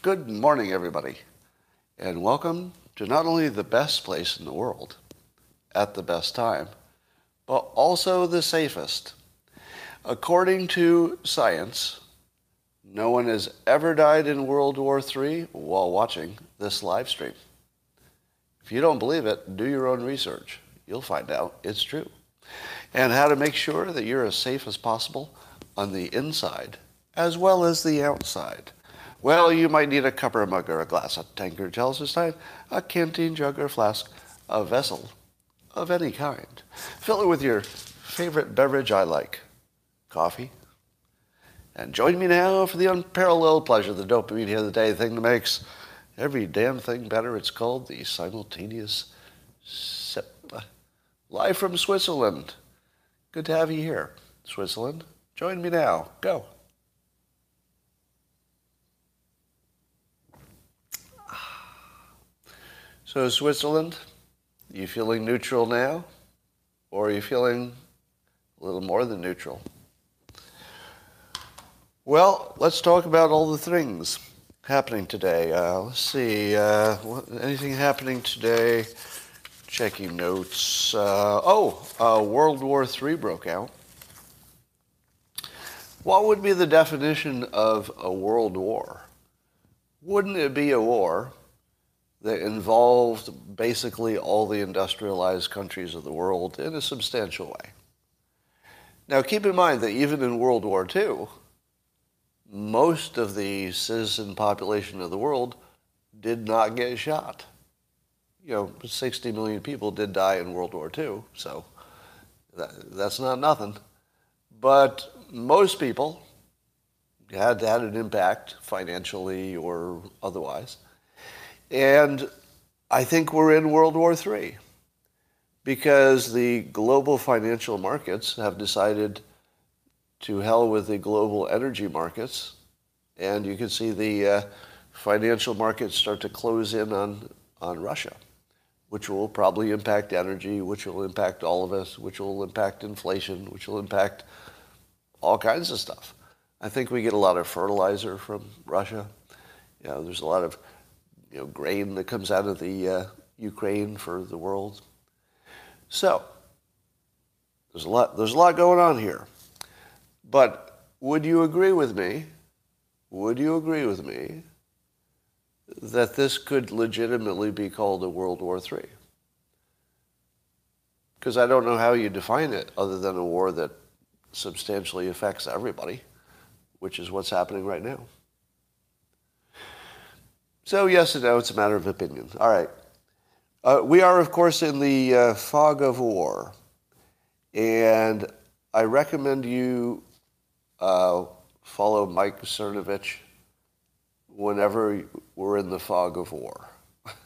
Good morning, everybody, and welcome to not only the best place in the world at the best time, but also the safest. According to science, no one has ever died in World War III while watching this live stream. If you don't believe it, do your own research. You'll find out it's true. And how to make sure that you're as safe as possible on the inside as well as the outside. Well, you might need a cup or a mug or a glass, a tankard, chalice, stein, a canteen, jug or flask, a vessel of any kind. Fill it with your favorite beverage I like, coffee. And join me now for the unparalleled pleasure, the dopamine here, the day thing that makes every damn thing better. It's called the simultaneous sip. Live from Switzerland. Good to have you here, Switzerland. Join me now. Go. So, Switzerland, you feeling neutral now? Or are you feeling a little more than neutral? Well, let's talk about all the things happening today. Uh, let's see. Uh, what, anything happening today? Checking notes. Uh, oh, uh, World War III broke out. What would be the definition of a world war? Wouldn't it be a war that involved basically all the industrialized countries of the world in a substantial way. Now, keep in mind that even in World War II, most of the citizen population of the world did not get shot. You know, 60 million people did die in World War II, so that, that's not nothing. But most people had had an impact financially or otherwise. And I think we're in World War III because the global financial markets have decided to hell with the global energy markets. And you can see the uh, financial markets start to close in on, on Russia, which will probably impact energy, which will impact all of us, which will impact inflation, which will impact all kinds of stuff. I think we get a lot of fertilizer from Russia. You know, there's a lot of you know, grain that comes out of the uh, Ukraine for the world. So there's a lot there's a lot going on here. But would you agree with me? Would you agree with me that this could legitimately be called a World War III? Because I don't know how you define it other than a war that substantially affects everybody, which is what's happening right now. So, yes and no, it's a matter of opinion. All right. Uh, we are, of course, in the uh, fog of war. And I recommend you uh, follow Mike Cernovich whenever we're in the fog of war.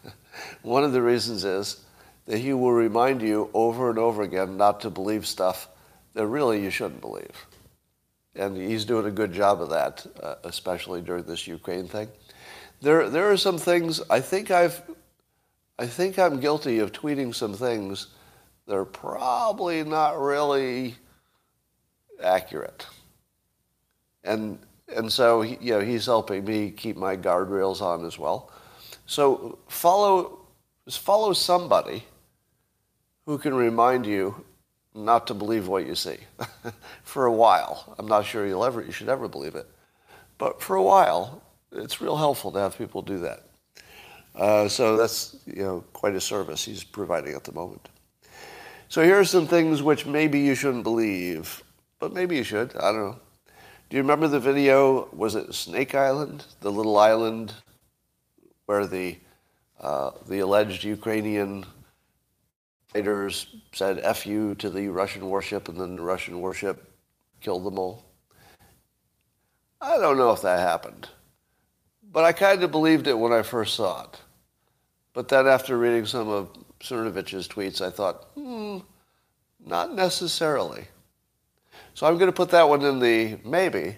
One of the reasons is that he will remind you over and over again not to believe stuff that really you shouldn't believe. And he's doing a good job of that, uh, especially during this Ukraine thing there there are some things I think I've I think I'm guilty of tweeting some things that are probably not really accurate. And and so you know he's helping me keep my guardrails on as well. So follow follow somebody who can remind you not to believe what you see for a while. I'm not sure you'll ever you should ever believe it, but for a while it's real helpful to have people do that. Uh, so that's you know quite a service he's providing at the moment. So here are some things which maybe you shouldn't believe, but maybe you should. I don't know. Do you remember the video? Was it Snake Island, the little island where the uh, the alleged Ukrainian fighters said "f you" to the Russian warship, and then the Russian warship killed them all? I don't know if that happened. But I kind of believed it when I first saw it. But then after reading some of Cernovich's tweets, I thought, hmm, not necessarily. So I'm going to put that one in the maybe,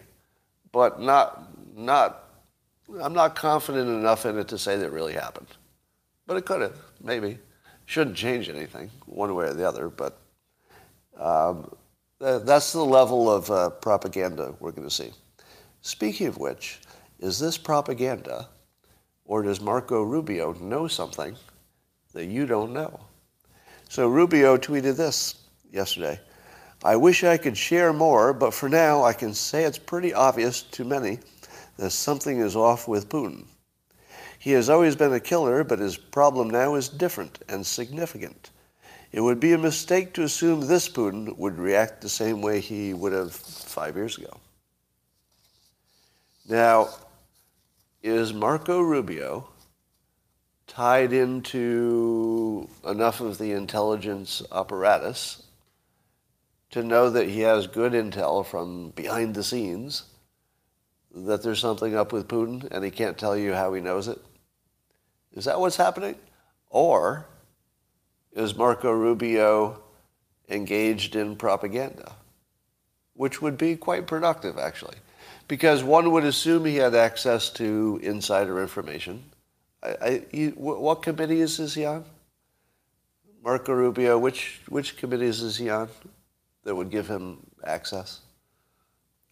but not, not, I'm not confident enough in it to say that it really happened. But it could have, maybe. Shouldn't change anything, one way or the other, but um, that's the level of uh, propaganda we're going to see. Speaking of which, is this propaganda Or does Marco Rubio know something that you don't know? So Rubio tweeted this yesterday. I wish I could share more, but for now I can say it's pretty obvious to many that something is off with Putin. He has always been a killer, but his problem now is different and significant. It would be a mistake to assume this Putin would react the same way he would have five years ago. Now, is Marco Rubio tied into enough of the intelligence apparatus to know that he has good intel from behind the scenes that there's something up with Putin and he can't tell you how he knows it? Is that what's happening? Or is Marco Rubio engaged in propaganda? Which would be quite productive, actually because one would assume he had access to insider information. I, I, he, what committee is he on? Marco Rubio, which, which committees is he on that would give him access?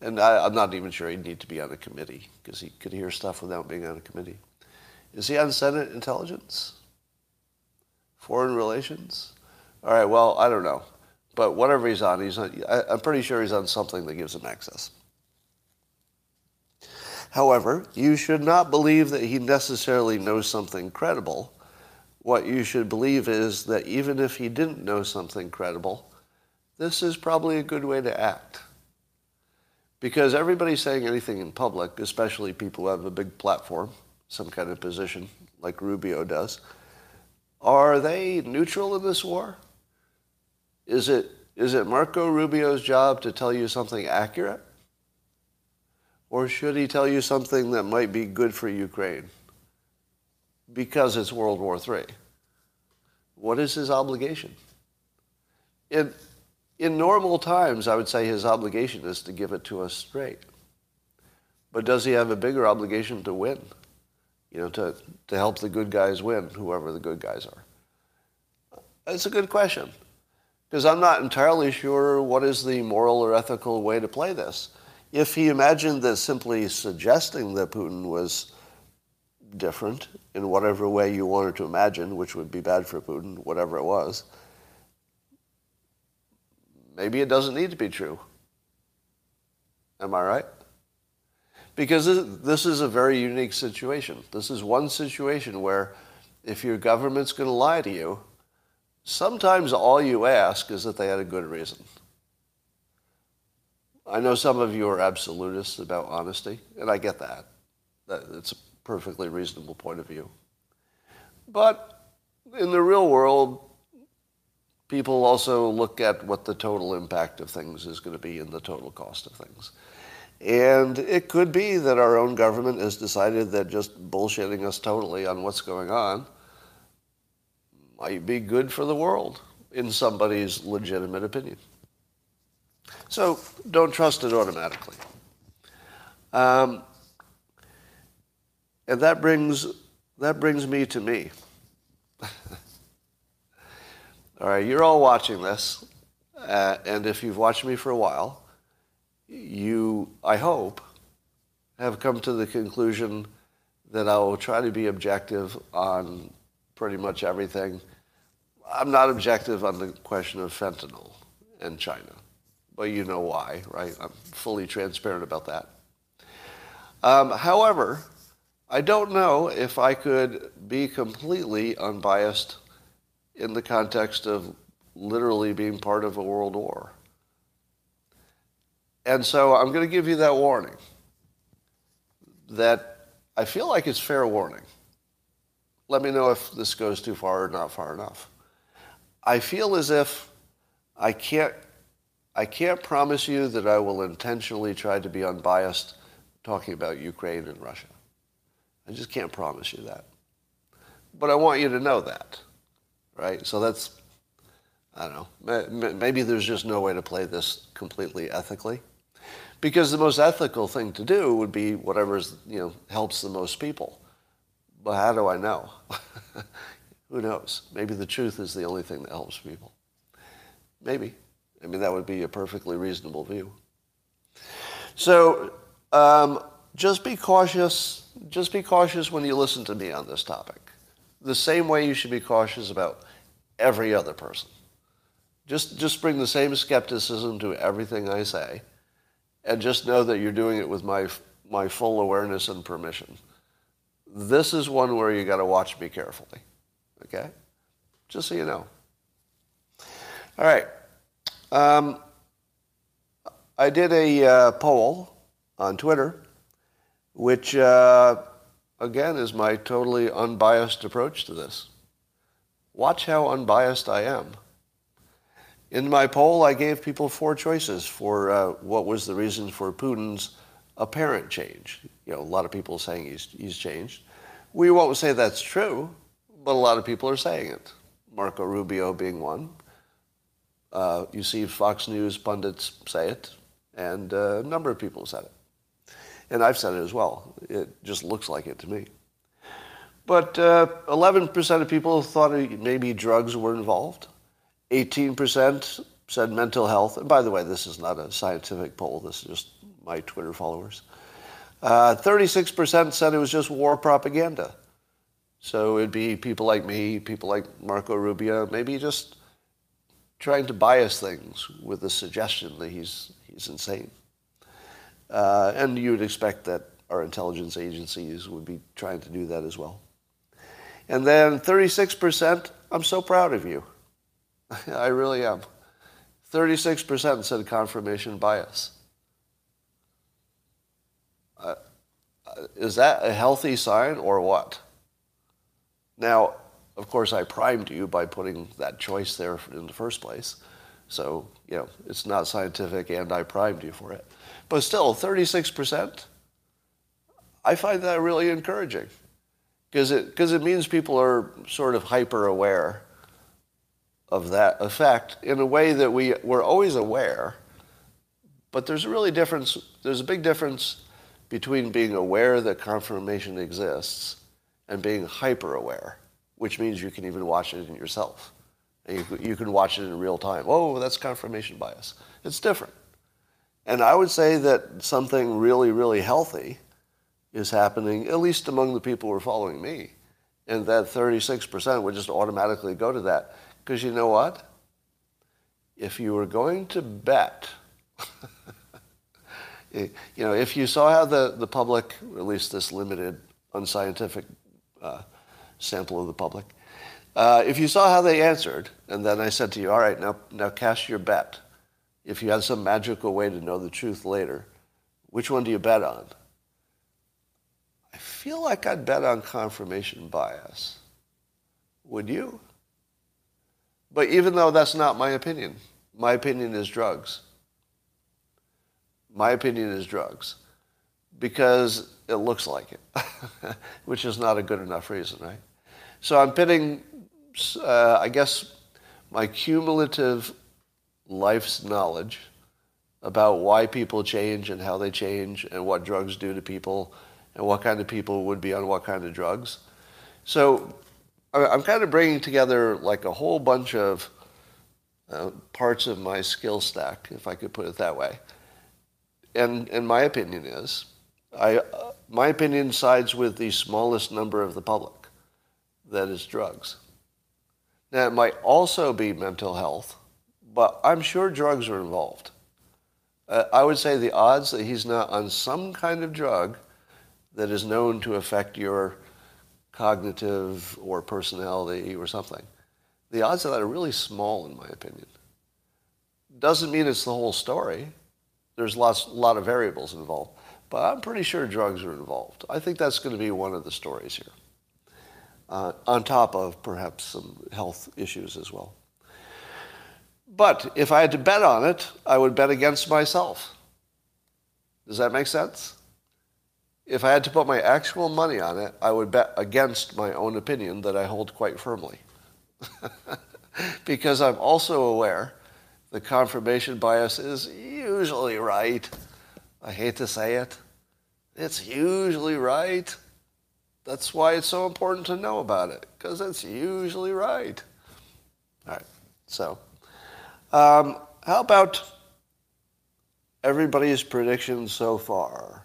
And I, am not even sure he'd need to be on a committee because he could hear stuff without being on a committee. Is he on Senate Intelligence? Foreign Relations? All right, well, I don't know. But whatever he's on, he's on, I, I'm pretty sure he's on something that gives him access. However, you should not believe that he necessarily knows something credible. What you should believe is that even if he didn't know something credible, this is probably a good way to act. Because everybody saying anything in public, especially people who have a big platform, some kind of position like Rubio does, are they neutral in this war? Is it, is it Marco Rubio's job to tell you something accurate? Or should he tell you something that might be good for Ukraine? Because it's World War III. What is his obligation? In, in normal times, I would say his obligation is to give it to us straight. But does he have a bigger obligation to win? You know, to, to help the good guys win, whoever the good guys are? That's a good question. Because I'm not entirely sure what is the moral or ethical way to play this if he imagined that simply suggesting that Putin was different in whatever way you wanted to imagine, which would be bad for Putin, whatever it was, maybe it doesn't need to be true. Am I right? Because this is a very unique situation. This is one situation where if your government's going to lie to you, sometimes all you ask is that they had a good reason. I know some of you are absolutists about honesty, and I get that. It's a perfectly reasonable point of view. But in the real world, people also look at what the total impact of things is going to be and the total cost of things. And it could be that our own government has decided that just bullshitting us totally on what's going on might be good for the world in somebody's legitimate opinion. So don't trust it automatically. Um, and that brings, that brings me to me. all right, you're all watching this, uh, and if you've watched me for a while, you, I hope, have come to the conclusion that I will try to be objective on pretty much everything. I'm not objective on the question of fentanyl in China. You know why, right? I'm fully transparent about that. Um, however, I don't know if I could be completely unbiased in the context of literally being part of a world war. And so I'm going to give you that warning that I feel like it's fair warning. Let me know if this goes too far or not far enough. I feel as if I can't I can't promise you that I will intentionally try to be unbiased talking about Ukraine and Russia. I just can't promise you that. But I want you to know that, right? So that's, I don't know, maybe there's just no way to play this completely ethically. Because the most ethical thing to do would be whatever you know, helps the most people. But how do I know? Who knows? Maybe the truth is the only thing that helps people. Maybe. I mean, that would be a perfectly reasonable view. So um, just be cautious. just be cautious when you listen to me on this topic. The same way you should be cautious about every other person. Just, just bring the same skepticism to everything I say, and just know that you're doing it with my, my full awareness and permission. This is one where you got to watch me carefully. Okay? Just so you know. All right. Um, I did a uh, poll on Twitter, which, uh, again, is my totally unbiased approach to this. Watch how unbiased I am. In my poll, I gave people four choices for uh, what was the reason for Putin's apparent change. You know, a lot of people saying he's, he's changed. We won't say that's true, but a lot of people are saying it. Marco Rubio being one. Uh, you see Fox News pundits say it, and uh, a number of people said it. And I've said it as well. It just looks like it to me. But uh, 11% of people thought maybe drugs were involved. 18% said mental health. And by the way, this is not a scientific poll. This is just my Twitter followers. Uh, 36% said it was just war propaganda. So it'd be people like me, people like Marco Rubio, maybe just trying to bias things with the suggestion that he's, he's insane. Uh, and you'd expect that our intelligence agencies would be trying to do that as well. And then 36%, I'm so proud of you. I really am. 36% said confirmation bias. Uh, uh, is that a healthy sign or what? Now, of course, I primed you by putting that choice there in the first place. So, you know, it's not scientific and I primed you for it. But still, 36%, I find that really encouraging because it, cause it means people are sort of hyper aware of that effect in a way that we, we're always aware. But there's a really difference, there's a big difference between being aware that confirmation exists and being hyper aware, which means you can even watch it in yourself. You, can watch it in real time. Oh, that's confirmation bias. It's different. And I would say that something really, really healthy is happening, at least among the people who are following me. And that 36% would just automatically go to that. Because you know what? If you were going to bet, you know, if you saw how the, the public, at least this limited, unscientific uh, sample of the public, uh, if you saw how they answered, and then I said to you, all right, now, now cast your bet. If you had some magical way to know the truth later, which one do you bet on? I feel like I'd bet on confirmation bias. Would you? But even though that's not my opinion, my opinion is drugs. My opinion is drugs because it looks like it, which is not a good enough reason, right? So I'm pitting, uh, I guess, my cumulative life's knowledge about why people change and how they change and what drugs do to people and what kind of people would be on what kind of drugs. So I'm kind of bringing together like a whole bunch of uh, parts of my skill stack, if I could put it that way. And, and my opinion is, I, uh, my opinion sides with the smallest number of the public, that is drugs. Now, it might also be mental health, but I'm sure drugs are involved. Uh, I would say the odds that he's not on some kind of drug that is known to affect your cognitive or personality or something. The odds of that are really small, in my opinion. Doesn't mean it's the whole story. There's lots, a lot of variables involved. But I'm pretty sure drugs are involved. I think that's going to be one of the stories here, uh, on top of perhaps some health issues as well. But if I had to bet on it, I would bet against myself. Does that make sense? if I had to put my actual money on it, I would bet against my own opinion that I hold quite firmly. because I'm also aware the confirmation bias is usually right. I hate to say it. It's usually right. That's why it's so important to know about it, because it's usually right. All right, so um, how about everybody's predictions so far?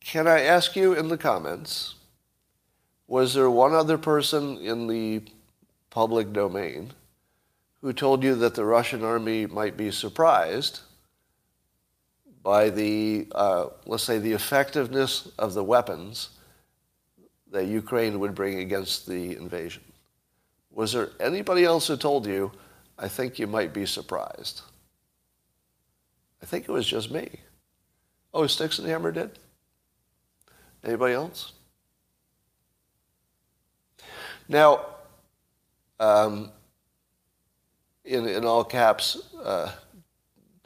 Can I ask you in the comments, was there one other person in the public domain who told you that the Russian army might be surprised by the, uh, let's say, the effectiveness of the weapons that Ukraine would bring against the invasion? Was there anybody else who told you, I think you might be surprised? I think it was just me. Oh, Styxhexenhammer did? Anybody else? Now, um, in, in all caps, uh,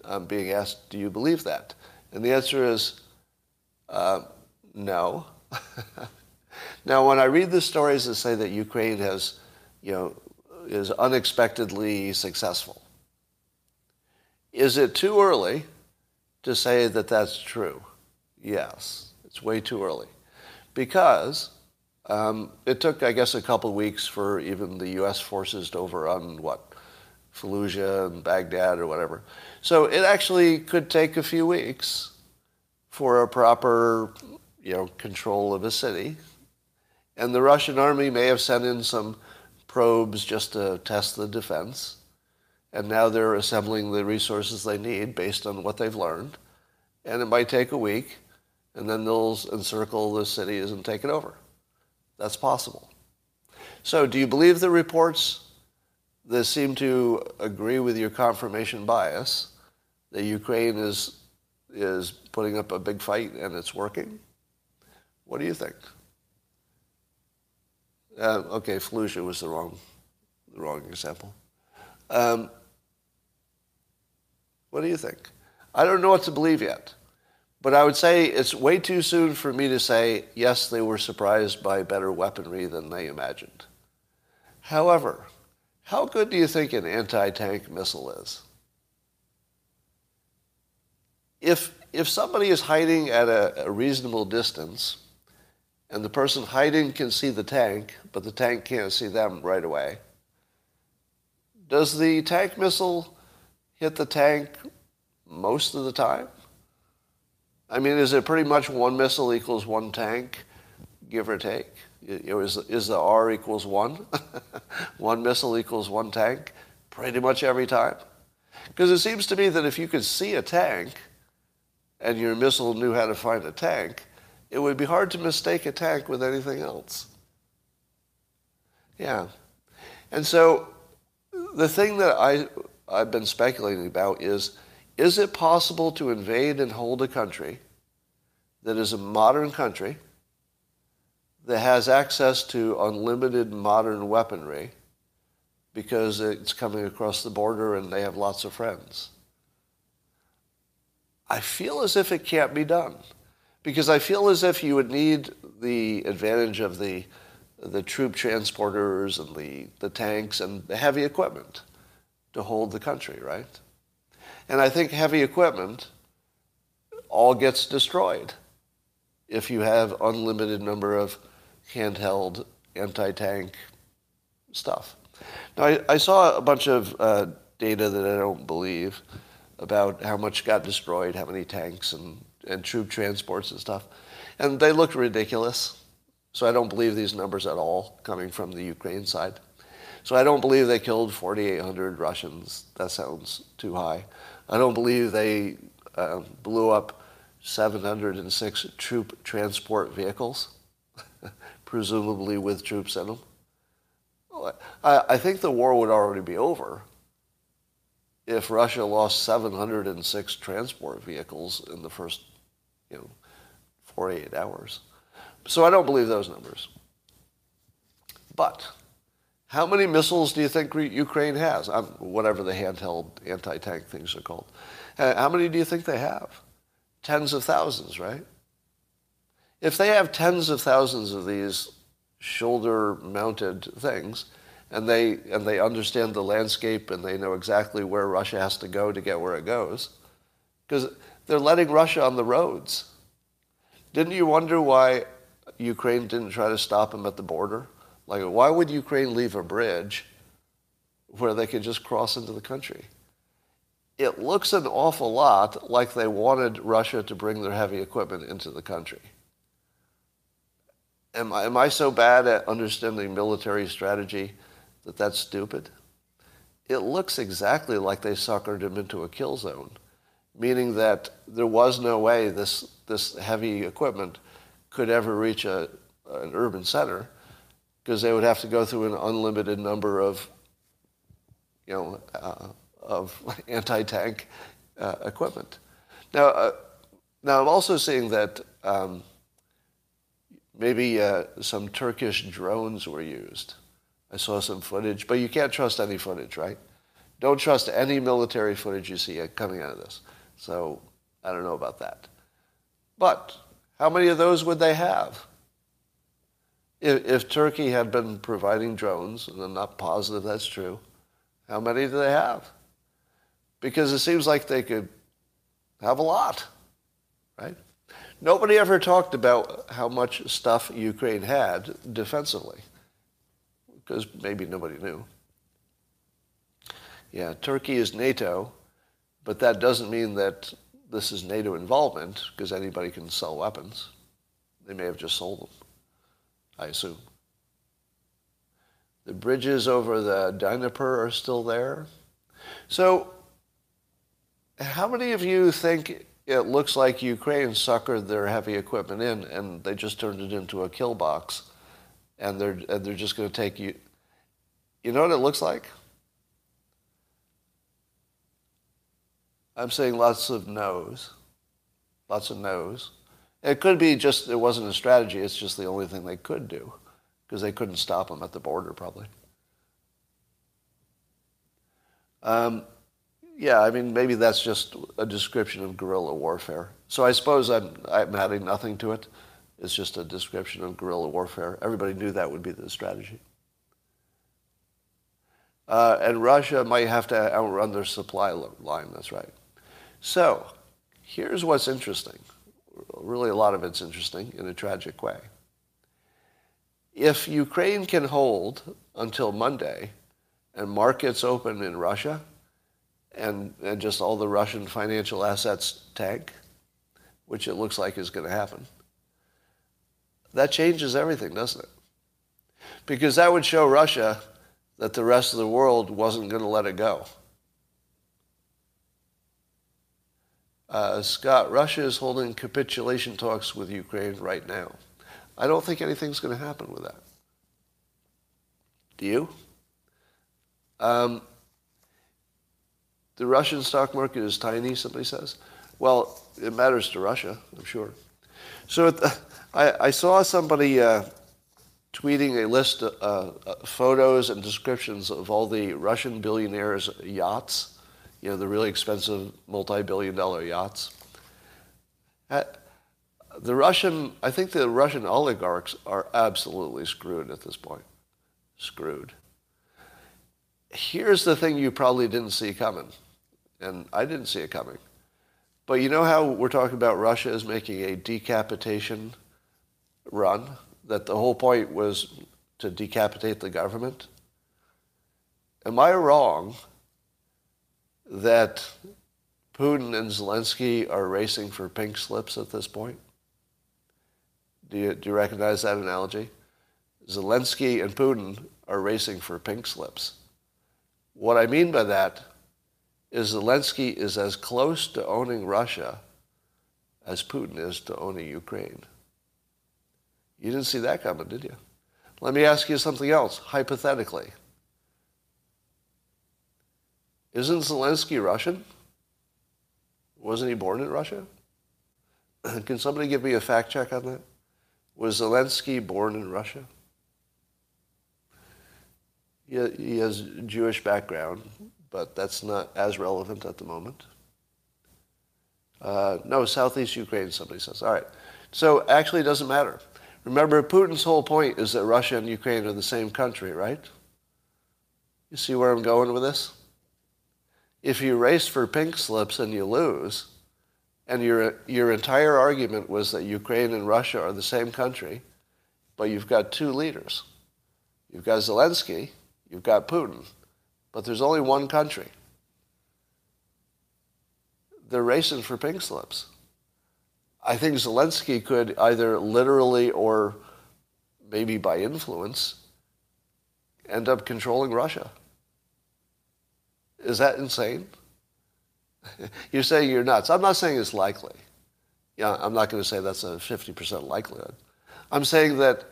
I'm being asked, do you believe that? And the answer is uh, no. now, when I read the stories that say that Ukraine has, you know, is unexpectedly successful, is it too early to say that that's true? Yes. It's way too early. Because um, it took, I guess, a couple weeks for even the U.S. forces to overrun what? Fallujah and Baghdad or whatever. So it actually could take a few weeks for a proper, you know, control of a city. And the Russian army may have sent in some probes just to test the defense. And now they're assembling the resources they need based on what they've learned. And it might take a week and then they'll encircle the cities and take it over. That's possible. So, do you believe the reports that seem to agree with your confirmation bias that Ukraine is is putting up a big fight and it's working? What do you think? Uh, okay, Fallujah was the wrong, the wrong example. Um, what do you think? I don't know what to believe yet. But I would say it's way too soon for me to say, yes, they were surprised by better weaponry than they imagined. However, how good do you think an anti-tank missile is? If, if somebody is hiding at a, a reasonable distance, and the person hiding can see the tank, but the tank can't see them right away, does the tank missile hit the tank most of the time? I mean, is it pretty much one missile equals one tank, give or take? Is, is the R equals one? one missile equals one tank? Pretty much every time. Because it seems to me that if you could see a tank and your missile knew how to find a tank, it would be hard to mistake a tank with anything else. Yeah. And so the thing that I, I've been speculating about is is it possible to invade and hold a country that is a modern country that has access to unlimited modern weaponry because it's coming across the border and they have lots of friends? I feel as if it can't be done because I feel as if you would need the advantage of the the troop transporters and the, the tanks and the heavy equipment to hold the country, right? And I think heavy equipment all gets destroyed if you have unlimited number of handheld anti-tank stuff. Now, I, I saw a bunch of uh, data that I don't believe about how much got destroyed, how many tanks and, and troop transports and stuff. And they looked ridiculous. So I don't believe these numbers at all coming from the Ukraine side. So I don't believe they killed 4,800 Russians. That sounds too high. I don't believe they uh, blew up 706 troop transport vehicles, presumably with troops in them. I, I think the war would already be over if Russia lost 706 transport vehicles in the first, you know, 48 hours. So I don't believe those numbers. But how many missiles do you think Ukraine has? Whatever the handheld anti-tank things are called. Uh, how many do you think they have? Tens of thousands, right? If they have tens of thousands of these shoulder-mounted things, and they and they understand the landscape and they know exactly where Russia has to go to get where it goes, because they're letting Russia on the roads. Didn't you wonder why Ukraine didn't try to stop them at the border? Like, why would Ukraine leave a bridge where they could just cross into the country? It looks an awful lot like they wanted Russia to bring their heavy equipment into the country. Am I, am I so bad at understanding military strategy that that's stupid? It looks exactly like they suckered him into a kill zone, meaning that there was no way this, this heavy equipment could ever reach a, an urban center because they would have to go through an unlimited number of, you know, uh, of anti-tank uh, equipment. Now, uh, now I'm also seeing that um, maybe uh, some Turkish drones were used. I saw some footage, but you can't trust any footage, right? Don't trust any military footage you see coming out of this. So I don't know about that. But how many of those would they have? If, if Turkey had been providing drones, and I'm not positive that's true, how many do they have? Because it seems like they could have a lot, right? Nobody ever talked about how much stuff Ukraine had defensively, because maybe nobody knew. Yeah, Turkey is NATO, but that doesn't mean that this is NATO involvement, because anybody can sell weapons. They may have just sold them, I assume. The bridges over the Dnieper are still there. So, how many of you think it looks like Ukraine suckered their heavy equipment in, and they just turned it into a kill box, and they're and they're just going to take you. You know what it looks like? I'm saying lots of no's, lots of no's. It could be just it wasn't a strategy. It's just the only thing they could do, because they couldn't stop them at the border probably. Um, yeah, I mean, maybe that's just a description of guerrilla warfare. So I suppose I'm, I'm adding nothing to it. It's just a description of guerrilla warfare. Everybody knew that would be the strategy. Uh, and Russia might have to outrun their supply line, that's right. So here's what's interesting. Really, a lot of it's interesting in a tragic way. If Ukraine can hold until Monday and markets open in Russia, and, and just all the Russian financial assets tank, which it looks like is going to happen, that changes everything, doesn't it? Because that would show Russia that the rest of the world wasn't going to let it go. Uh, Scott, Russia is holding capitulation talks with Ukraine right now. I don't think anything's going to happen with that. Do you? Um, the Russian stock market is tiny, somebody says. Well, it matters to Russia, I'm sure. So the, I, I, saw somebody uh, tweeting a list of uh, uh, photos and descriptions of all the Russian billionaires' yachts, you know, the really expensive multi-billion dollar yachts. The Russian, I think the Russian oligarchs are absolutely screwed at this point. Screwed. Here's the thing you probably didn't see coming and I didn't see it coming. But you know how we're talking about Russia is making a decapitation run? That the whole point was to decapitate the government? Am I wrong that Putin and Zelensky are racing for pink slips at this point? Do you, do you recognize that analogy? Zelensky and Putin are racing for pink slips. What I mean by that is Zelensky is as close to owning Russia as Putin is to owning Ukraine. You didn't see that coming, did you? Let me ask you something else, hypothetically. Isn't Zelensky Russian? Wasn't he born in Russia? Can somebody give me a fact check on that? Was Zelensky born in Russia? He has Jewish background, but that's not as relevant at the moment. Uh, no, southeast Ukraine, somebody says. All right. So actually, it doesn't matter. Remember, Putin's whole point is that Russia and Ukraine are the same country, right? You see where I'm going with this? If you race for pink slips and you lose, and your, your entire argument was that Ukraine and Russia are the same country, but you've got two leaders. You've got Zelensky, you've got Putin. But there's only one country. They're racing for pink slips. I think Zelensky could either literally or maybe by influence, end up controlling Russia. Is that insane? you're saying you're nuts. I'm not saying it's likely. Yeah, I'm not going to say that's a 50% likelihood. I'm saying that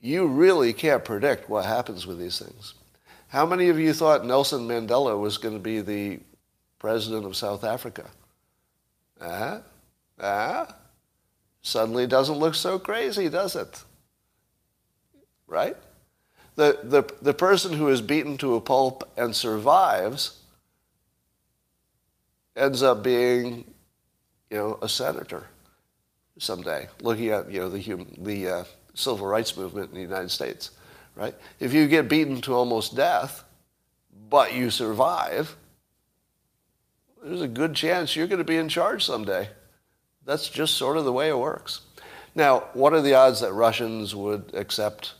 you really can't predict what happens with these things. How many of you thought Nelson Mandela was going to be the president of South Africa? Ah, ah. Suddenly doesn't look so crazy, does it? Right? The, the, the person who is beaten to a pulp and survives ends up being, you know, a senator someday, looking at, you know, the, human, the uh, civil rights movement in the United States, right? If you get beaten to almost death, but you survive, there's a good chance you're going to be in charge someday. That's just sort of the way it works. Now, what are the odds that Russians would accept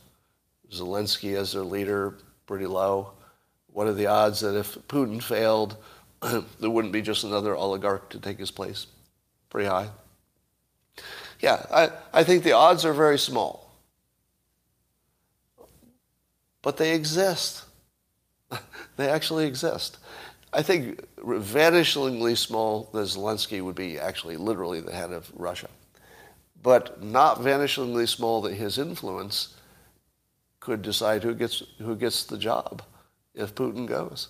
Zelensky as their leader? Pretty low. What are the odds that if Putin failed, there wouldn't be just another oligarch to take his place? Pretty high. Yeah, I, I think the odds are very small. But they exist. they actually exist. I think vanishingly small that Zelensky would be actually literally the head of Russia. But not vanishingly small that his influence could decide who gets, who gets the job if Putin goes.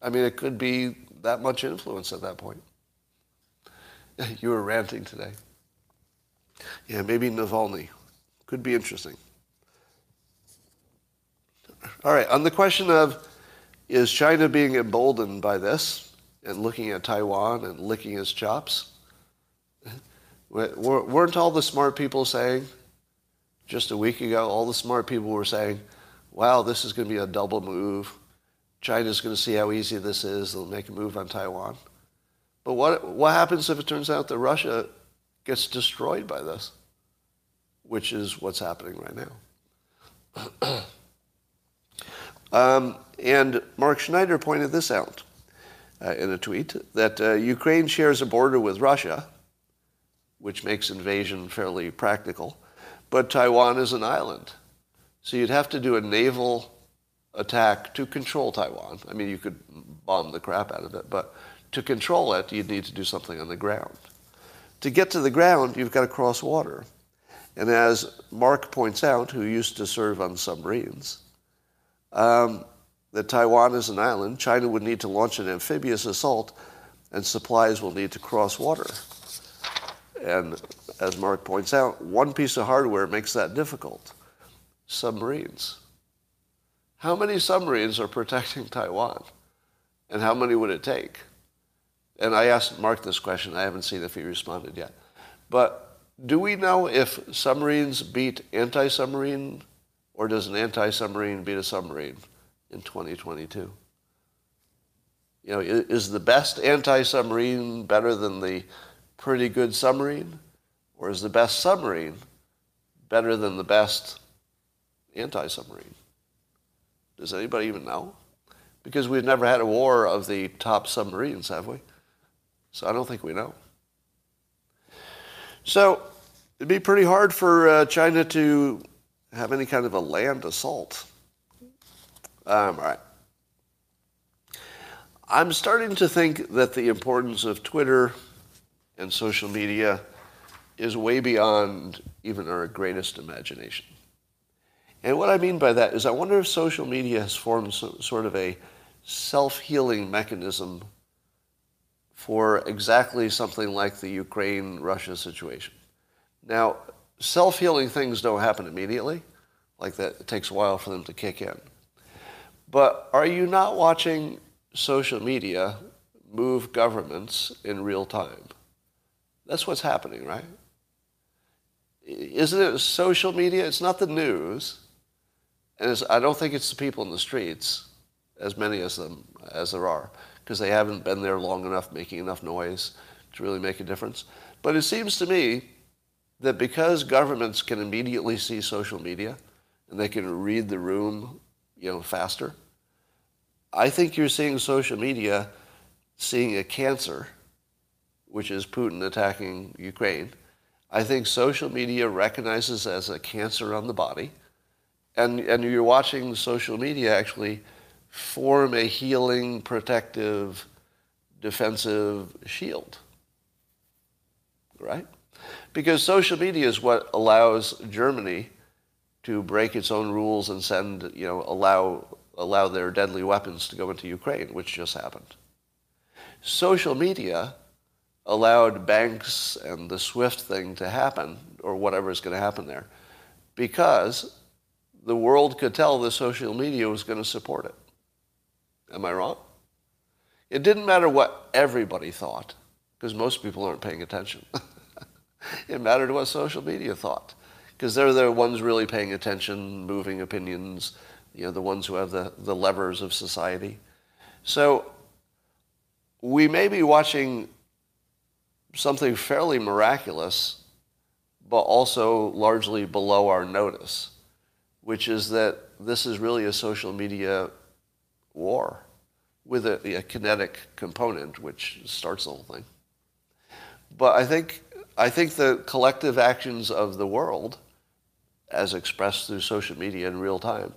I mean, it could be that much influence at that point. You were ranting today. Yeah, maybe Navalny. Could be interesting. All right, on the question of is China being emboldened by this and looking at Taiwan and licking its chops? Weren't all the smart people saying, just a week ago, all the smart people were saying, wow, this is going to be a double move. China's going to see how easy this is. They'll make a move on Taiwan. But what, what happens if it turns out that Russia gets destroyed by this? Which is what's happening right now. um, and Mark Schneider pointed this out uh, in a tweet that uh, Ukraine shares a border with Russia, which makes invasion fairly practical, but Taiwan is an island. So you'd have to do a naval attack to control Taiwan. I mean, you could bomb the crap out of it, but to control it, you'd need to do something on the ground. To get to the ground, you've got to cross water. And as Mark points out, who used to serve on submarines, um, that Taiwan is an island, China would need to launch an amphibious assault, and supplies will need to cross water. And as Mark points out, one piece of hardware makes that difficult submarines. How many submarines are protecting Taiwan? And how many would it take? And I asked Mark this question. I haven't seen if he responded yet. But do we know if submarines beat anti submarine, or does an anti submarine beat a submarine? in 2022? You know, is the best anti-submarine better than the pretty good submarine? Or is the best submarine better than the best anti-submarine? Does anybody even know? Because we've never had a war of the top submarines, have we? So I don't think we know. So it'd be pretty hard for uh, China to have any kind of a land assault. Um, all right. I'm starting to think that the importance of Twitter and social media is way beyond even our greatest imagination. And what I mean by that is I wonder if social media has formed so, sort of a self-healing mechanism for exactly something like the Ukraine-Russia situation. Now, self-healing things don't happen immediately. Like that, it takes a while for them to kick in. But are you not watching social media move governments in real time? That's what's happening, right? Isn't it social media? It's not the news. And I don't think it's the people in the streets, as many as them as there are, because they haven't been there long enough, making enough noise to really make a difference. But it seems to me that because governments can immediately see social media and they can read the room, you know, faster, I think you're seeing social media seeing a cancer, which is Putin attacking Ukraine. I think social media recognizes as a cancer on the body, and, and you're watching social media actually form a healing, protective, defensive shield. Right? Because social media is what allows Germany to break its own rules and send, you know, allow, allow their deadly weapons to go into Ukraine, which just happened. Social media allowed banks and the SWIFT thing to happen, or whatever is going to happen there, because the world could tell the social media was going to support it. Am I wrong? It didn't matter what everybody thought, because most people aren't paying attention. it mattered what social media thought, because they're the ones really paying attention, moving opinions, you know, the ones who have the, the levers of society. So we may be watching something fairly miraculous, but also largely below our notice, which is that this is really a social media war with a, a kinetic component, which starts the whole thing. But I think, I think the collective actions of the world, as expressed through social media in real time,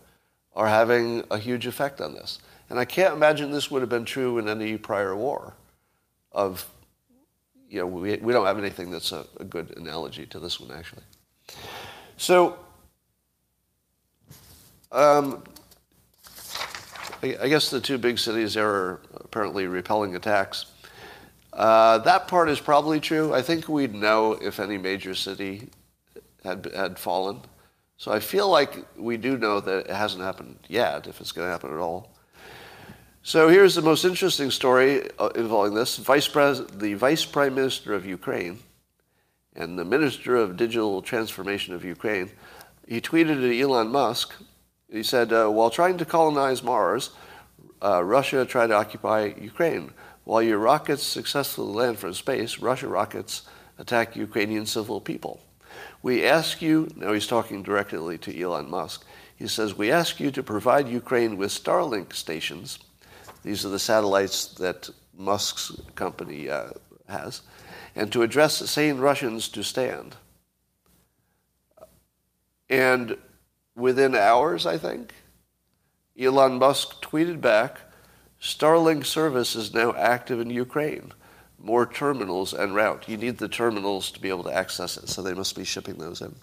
are having a huge effect on this. And I can't imagine this would have been true in any prior war of you know, we, we don't have anything that's a, a good analogy to this one, actually. So, um, I, I, guess the two big cities there are apparently repelling attacks. Uh, that part is probably true. I think we'd know if any major city had, had fallen. So I feel like we do know that it hasn't happened yet, if it's going to happen at all. So here's the most interesting story uh, involving this. Vice Pres- the Vice Prime Minister of Ukraine and the Minister of Digital Transformation of Ukraine, he tweeted at Elon Musk. He said, uh, while trying to colonize Mars, uh, Russia tried to occupy Ukraine. While your rockets successfully land from space, Russia rockets attack Ukrainian civil people. We ask you, now he's talking directly to Elon Musk, he says, we ask you to provide Ukraine with Starlink stations these are the satellites that Musk's company uh, has. And to address saying Russians to stand. And within hours, I think, Elon Musk tweeted back Starlink service is now active in Ukraine. More terminals en route. You need the terminals to be able to access it, so they must be shipping those in.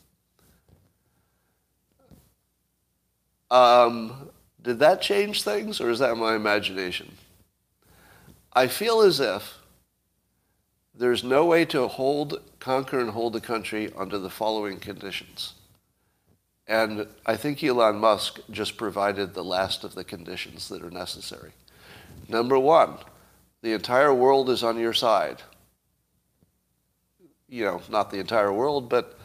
Um, did that change things, or is that my imagination? I feel as if there's no way to hold, conquer, and hold a country under the following conditions. And I think Elon Musk just provided the last of the conditions that are necessary. Number one, the entire world is on your side. You know, not the entire world, but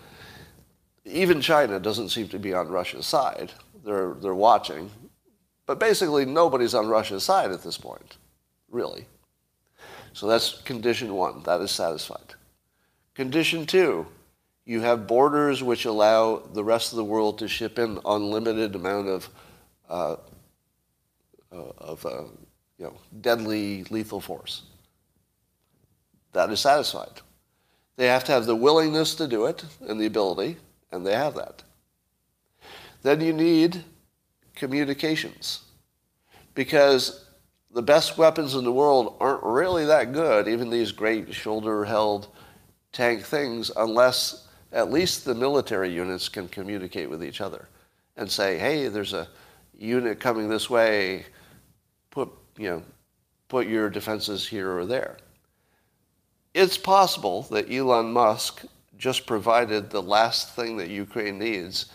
even China doesn't seem to be on Russia's side. They're, they're watching. But basically, nobody's on Russia's side at this point, really. So that's condition one. That is satisfied. Condition two, you have borders which allow the rest of the world to ship in unlimited amount of uh, uh, of uh, you know deadly lethal force. That is satisfied. They have to have the willingness to do it and the ability, and they have that. Then you need communications. Because the best weapons in the world aren't really that good, even these great shoulder held tank things, unless at least the military units can communicate with each other and say, hey, there's a unit coming this way, put, you know, put your defenses here or there. It's possible that Elon Musk just provided the last thing that Ukraine needs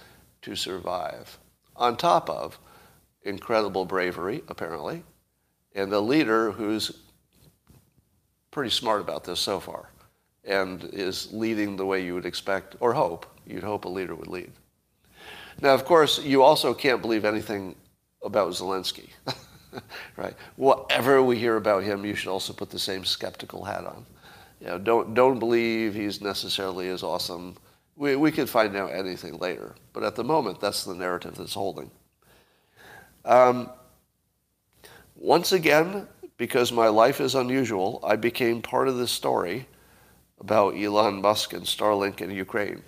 to survive on top of incredible bravery, apparently, and a leader who's pretty smart about this so far and is leading the way you would expect or hope. You'd hope a leader would lead. Now, of course, you also can't believe anything about Zelensky, right? Whatever we hear about him, you should also put the same skeptical hat on. You know, don't, don't believe he's necessarily as awesome. We, we could find out anything later, but at the moment, that's the narrative that's holding. Um, once again, because my life is unusual, I became part of this story about Elon Musk and Starlink in Ukraine.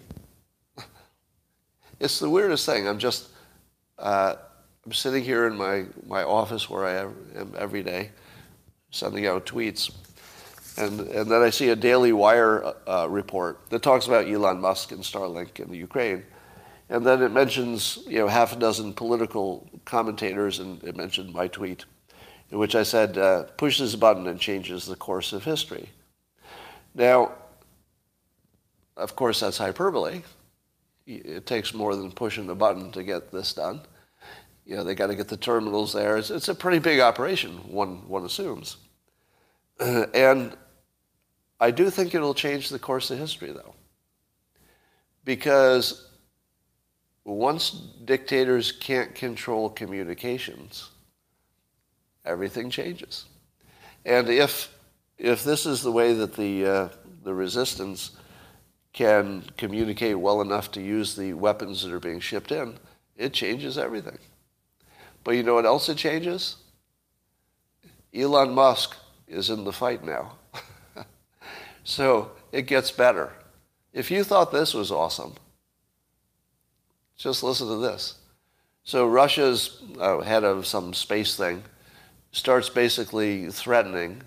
it's the weirdest thing. I'm just uh, I'm sitting here in my, my office where I am every day, sending out tweets. And, and then I see a Daily Wire uh, report that talks about Elon Musk and Starlink in the Ukraine. And then it mentions, you know, half a dozen political commentators, and it mentioned my tweet, in which I said, uh, push this button and changes the course of history. Now, of course, that's hyperbole. It takes more than pushing the button to get this done. You know, they got to get the terminals there. It's, it's a pretty big operation, one, one assumes. and I do think it'll change the course of history, though. Because once dictators can't control communications, everything changes. And if, if this is the way that the, uh, the resistance can communicate well enough to use the weapons that are being shipped in, it changes everything. But you know what else it changes? Elon Musk is in the fight now. so it gets better. If you thought this was awesome, just listen to this. So Russia's uh, head of some space thing starts basically threatening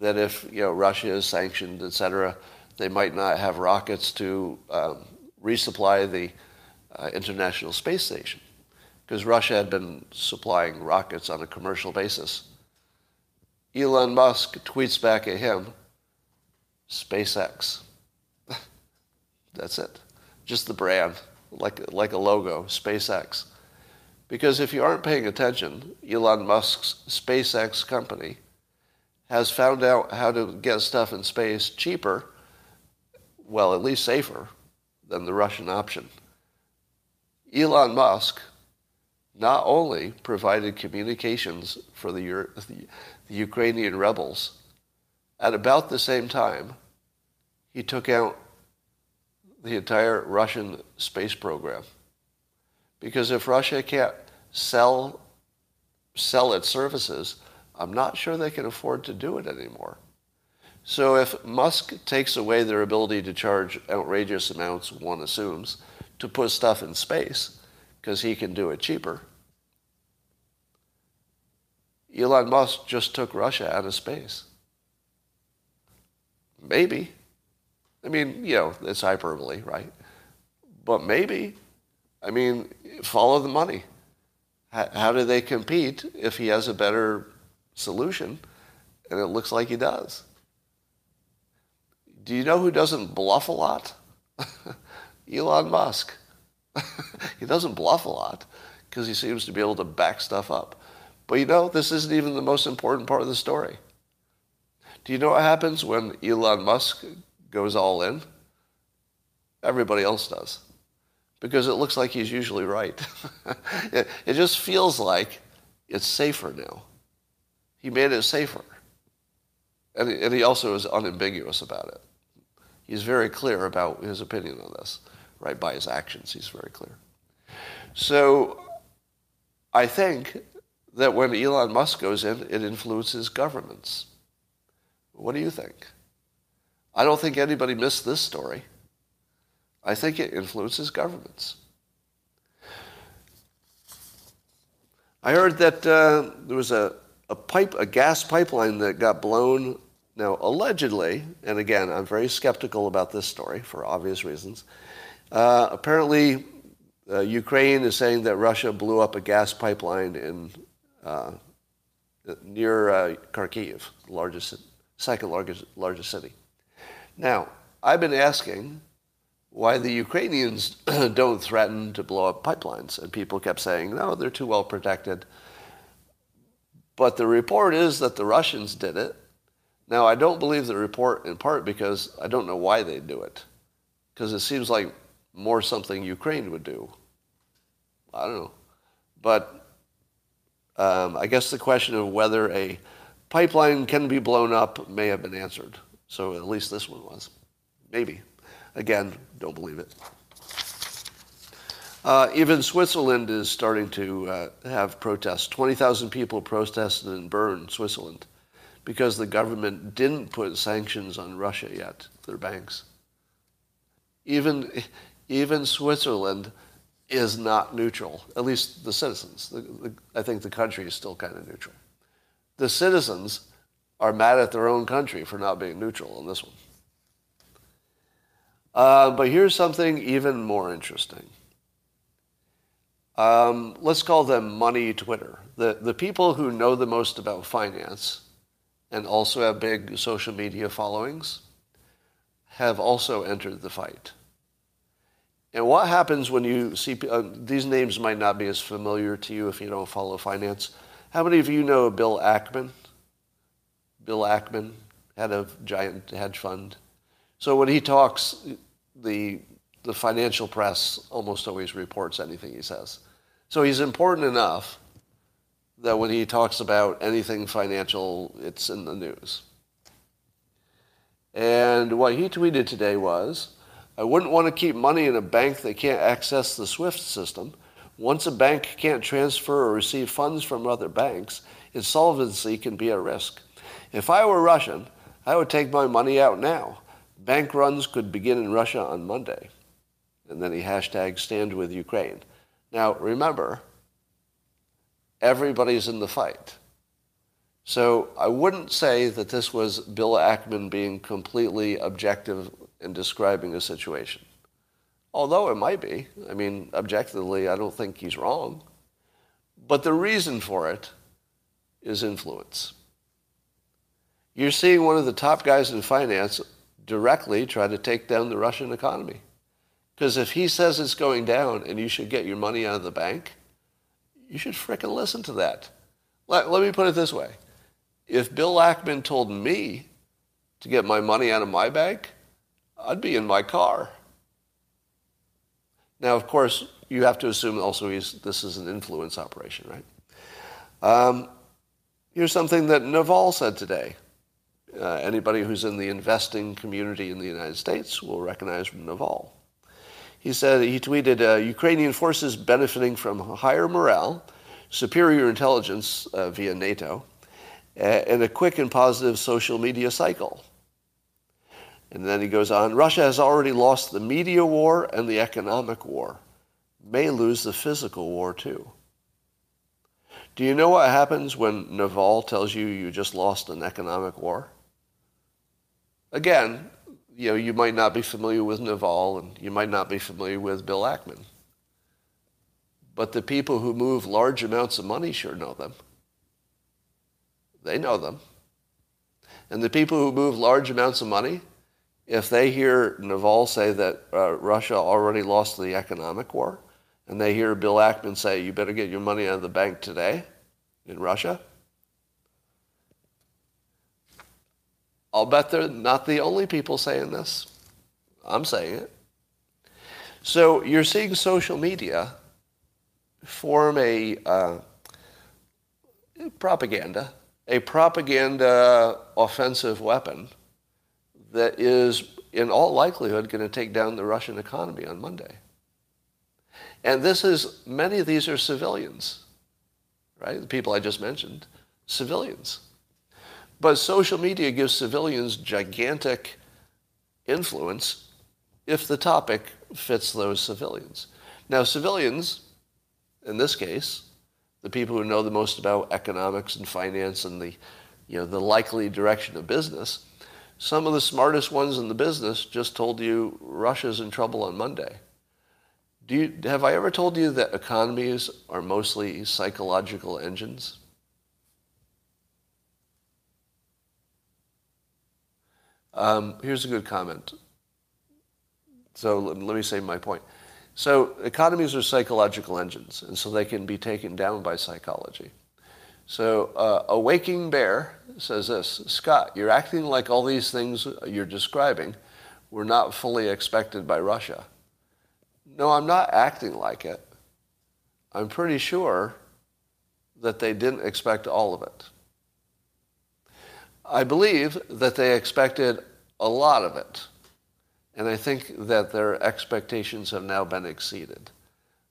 that if you know Russia is sanctioned, etc., they might not have rockets to um, resupply the uh, International Space Station because Russia had been supplying rockets on a commercial basis. Elon Musk tweets back at him, SpaceX. That's it. Just the brand, like, like a logo, SpaceX. Because if you aren't paying attention, Elon Musk's SpaceX company has found out how to get stuff in space cheaper, well, at least safer, than the Russian option. Elon Musk not only provided communications for the, the, the Ukrainian rebels, at about the same time, he took out the entire Russian space program. Because if Russia can't sell, sell its services, I'm not sure they can afford to do it anymore. So if Musk takes away their ability to charge outrageous amounts, one assumes, to put stuff in space, because he can do it cheaper, Elon Musk just took Russia out of space. Maybe. I mean, you know, it's hyperbole, right? But maybe. I mean, follow the money. How, how do they compete if he has a better solution? And it looks like he does. Do you know who doesn't bluff a lot? Elon Musk. he doesn't bluff a lot because he seems to be able to back stuff up. But you know, this isn't even the most important part of the story. Do you know what happens when Elon Musk goes all in? Everybody else does. Because it looks like he's usually right. it, it just feels like it's safer now. He made it safer. And, and he also is unambiguous about it. He's very clear about his opinion on this, right? By his actions, he's very clear. So I think that when Elon Musk goes in, it influences governments. What do you think? I don't think anybody missed this story. I think it influences governments. I heard that uh, there was a, a pipe, a gas pipeline that got blown. Now, allegedly, and again, I'm very skeptical about this story for obvious reasons. Uh, apparently, uh, Ukraine is saying that Russia blew up a gas pipeline in uh, near uh, Kharkiv, largest, second largest, largest city. Now, I've been asking why the Ukrainians don't threaten to blow up pipelines, and people kept saying, no, they're too well protected. But the report is that the Russians did it. Now, I don't believe the report in part because I don't know why they do it, because it seems like more something Ukraine would do. I don't know. But um, I guess the question of whether a pipeline can be blown up may have been answered. So at least this one was. Maybe. Again, don't believe it. Uh, even Switzerland is starting to uh, have protests. 20,000 people protested in Bern, Switzerland, because the government didn't put sanctions on Russia yet, their banks. Even, even Switzerland is not neutral, at least the citizens. The, the, I think the country is still kind of neutral. The citizens are mad at their own country for not being neutral on this one. Uh, but here's something even more interesting. Um, let's call them money Twitter. The, the people who know the most about finance and also have big social media followings have also entered the fight. And what happens when you see uh, these names might not be as familiar to you if you don't follow finance. How many of you know Bill Ackman? Bill Ackman, head of giant hedge fund. So when he talks, the the financial press almost always reports anything he says. So he's important enough that when he talks about anything financial, it's in the news. And what he tweeted today was, I wouldn't want to keep money in a bank that can't access the SWIFT system. Once a bank can't transfer or receive funds from other banks, insolvency can be at risk. If I were Russian, I would take my money out now. Bank runs could begin in Russia on Monday. And then he hashtag stand with Ukraine. Now, remember, everybody's in the fight. So I wouldn't say that this was Bill Ackman being completely objective in describing a situation. Although it might be. I mean, objectively, I don't think he's wrong. But the reason for it is influence. You're seeing one of the top guys in finance directly try to take down the Russian economy. Because if he says it's going down and you should get your money out of the bank, you should fricking listen to that. Let, let me put it this way. If Bill Ackman told me to get my money out of my bank, I'd be in my car. Now, of course, you have to assume also this is an influence operation, right? Um, here's something that Naval said today. Uh, anybody who's in the investing community in the United States will recognize Naval. He said, he tweeted, uh, Ukrainian forces benefiting from higher morale, superior intelligence uh, via NATO, and a quick and positive social media cycle. And then he goes on Russia has already lost the media war and the economic war, may lose the physical war too. Do you know what happens when Naval tells you you just lost an economic war? Again, you know, you might not be familiar with Naval and you might not be familiar with Bill Ackman. But the people who move large amounts of money sure know them. They know them. And the people who move large amounts of money, if they hear Naval say that uh, Russia already lost the economic war, and they hear Bill Ackman say, you better get your money out of the bank today in Russia, I'll bet they're not the only people saying this. I'm saying it. So you're seeing social media form a uh, propaganda, a propaganda offensive weapon that is in all likelihood going to take down the Russian economy on Monday. And this is, many of these are civilians, right? The people I just mentioned, civilians. But social media gives civilians gigantic influence if the topic fits those civilians. Now, civilians, in this case, the people who know the most about economics and finance and the, you know, the likely direction of business, some of the smartest ones in the business just told you Russia's in trouble on Monday. Do you, have I ever told you that economies are mostly psychological engines? Um, here's a good comment. So let, me say my point. So economies are psychological engines, and so they can be taken down by psychology. So uh, a waking bear says this, Scott, you're acting like all these things you're describing were not fully expected by Russia. No, I'm not acting like it. I'm pretty sure that they didn't expect all of it. I believe that they expected a lot of it. And I think that their expectations have now been exceeded.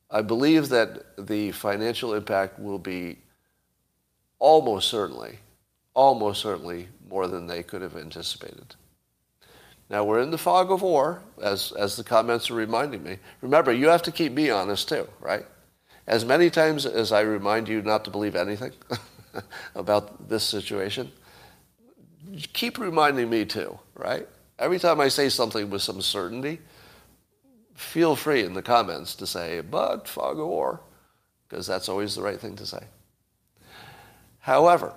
I believe that the financial impact will be almost certainly, almost certainly more than they could have anticipated. Now we're in the fog of war, as, as the comments are reminding me. Remember, you have to keep me honest too, right? As many times as I remind you not to believe anything about this situation, keep reminding me too, right? Every time I say something with some certainty, feel free in the comments to say, but fog of war, because that's always the right thing to say. However,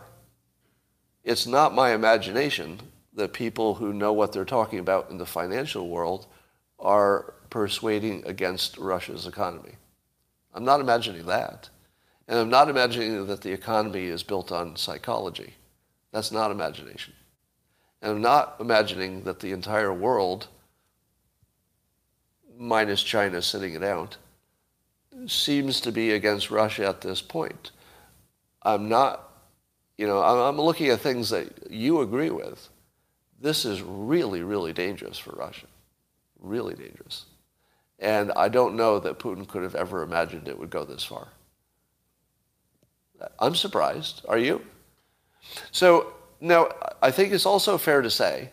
it's not my imagination that people who know what they're talking about in the financial world are persuading against Russia's economy. I'm not imagining that. And I'm not imagining that the economy is built on psychology. That's not imagination. And I'm not imagining that the entire world, minus China sitting it out, seems to be against Russia at this point. I'm not, you know, I'm, looking at things that you agree with. This is really, really dangerous for Russia. Really dangerous. And I don't know that Putin could have ever imagined it would go this far. I'm surprised. Are you? So now, I think it's also fair to say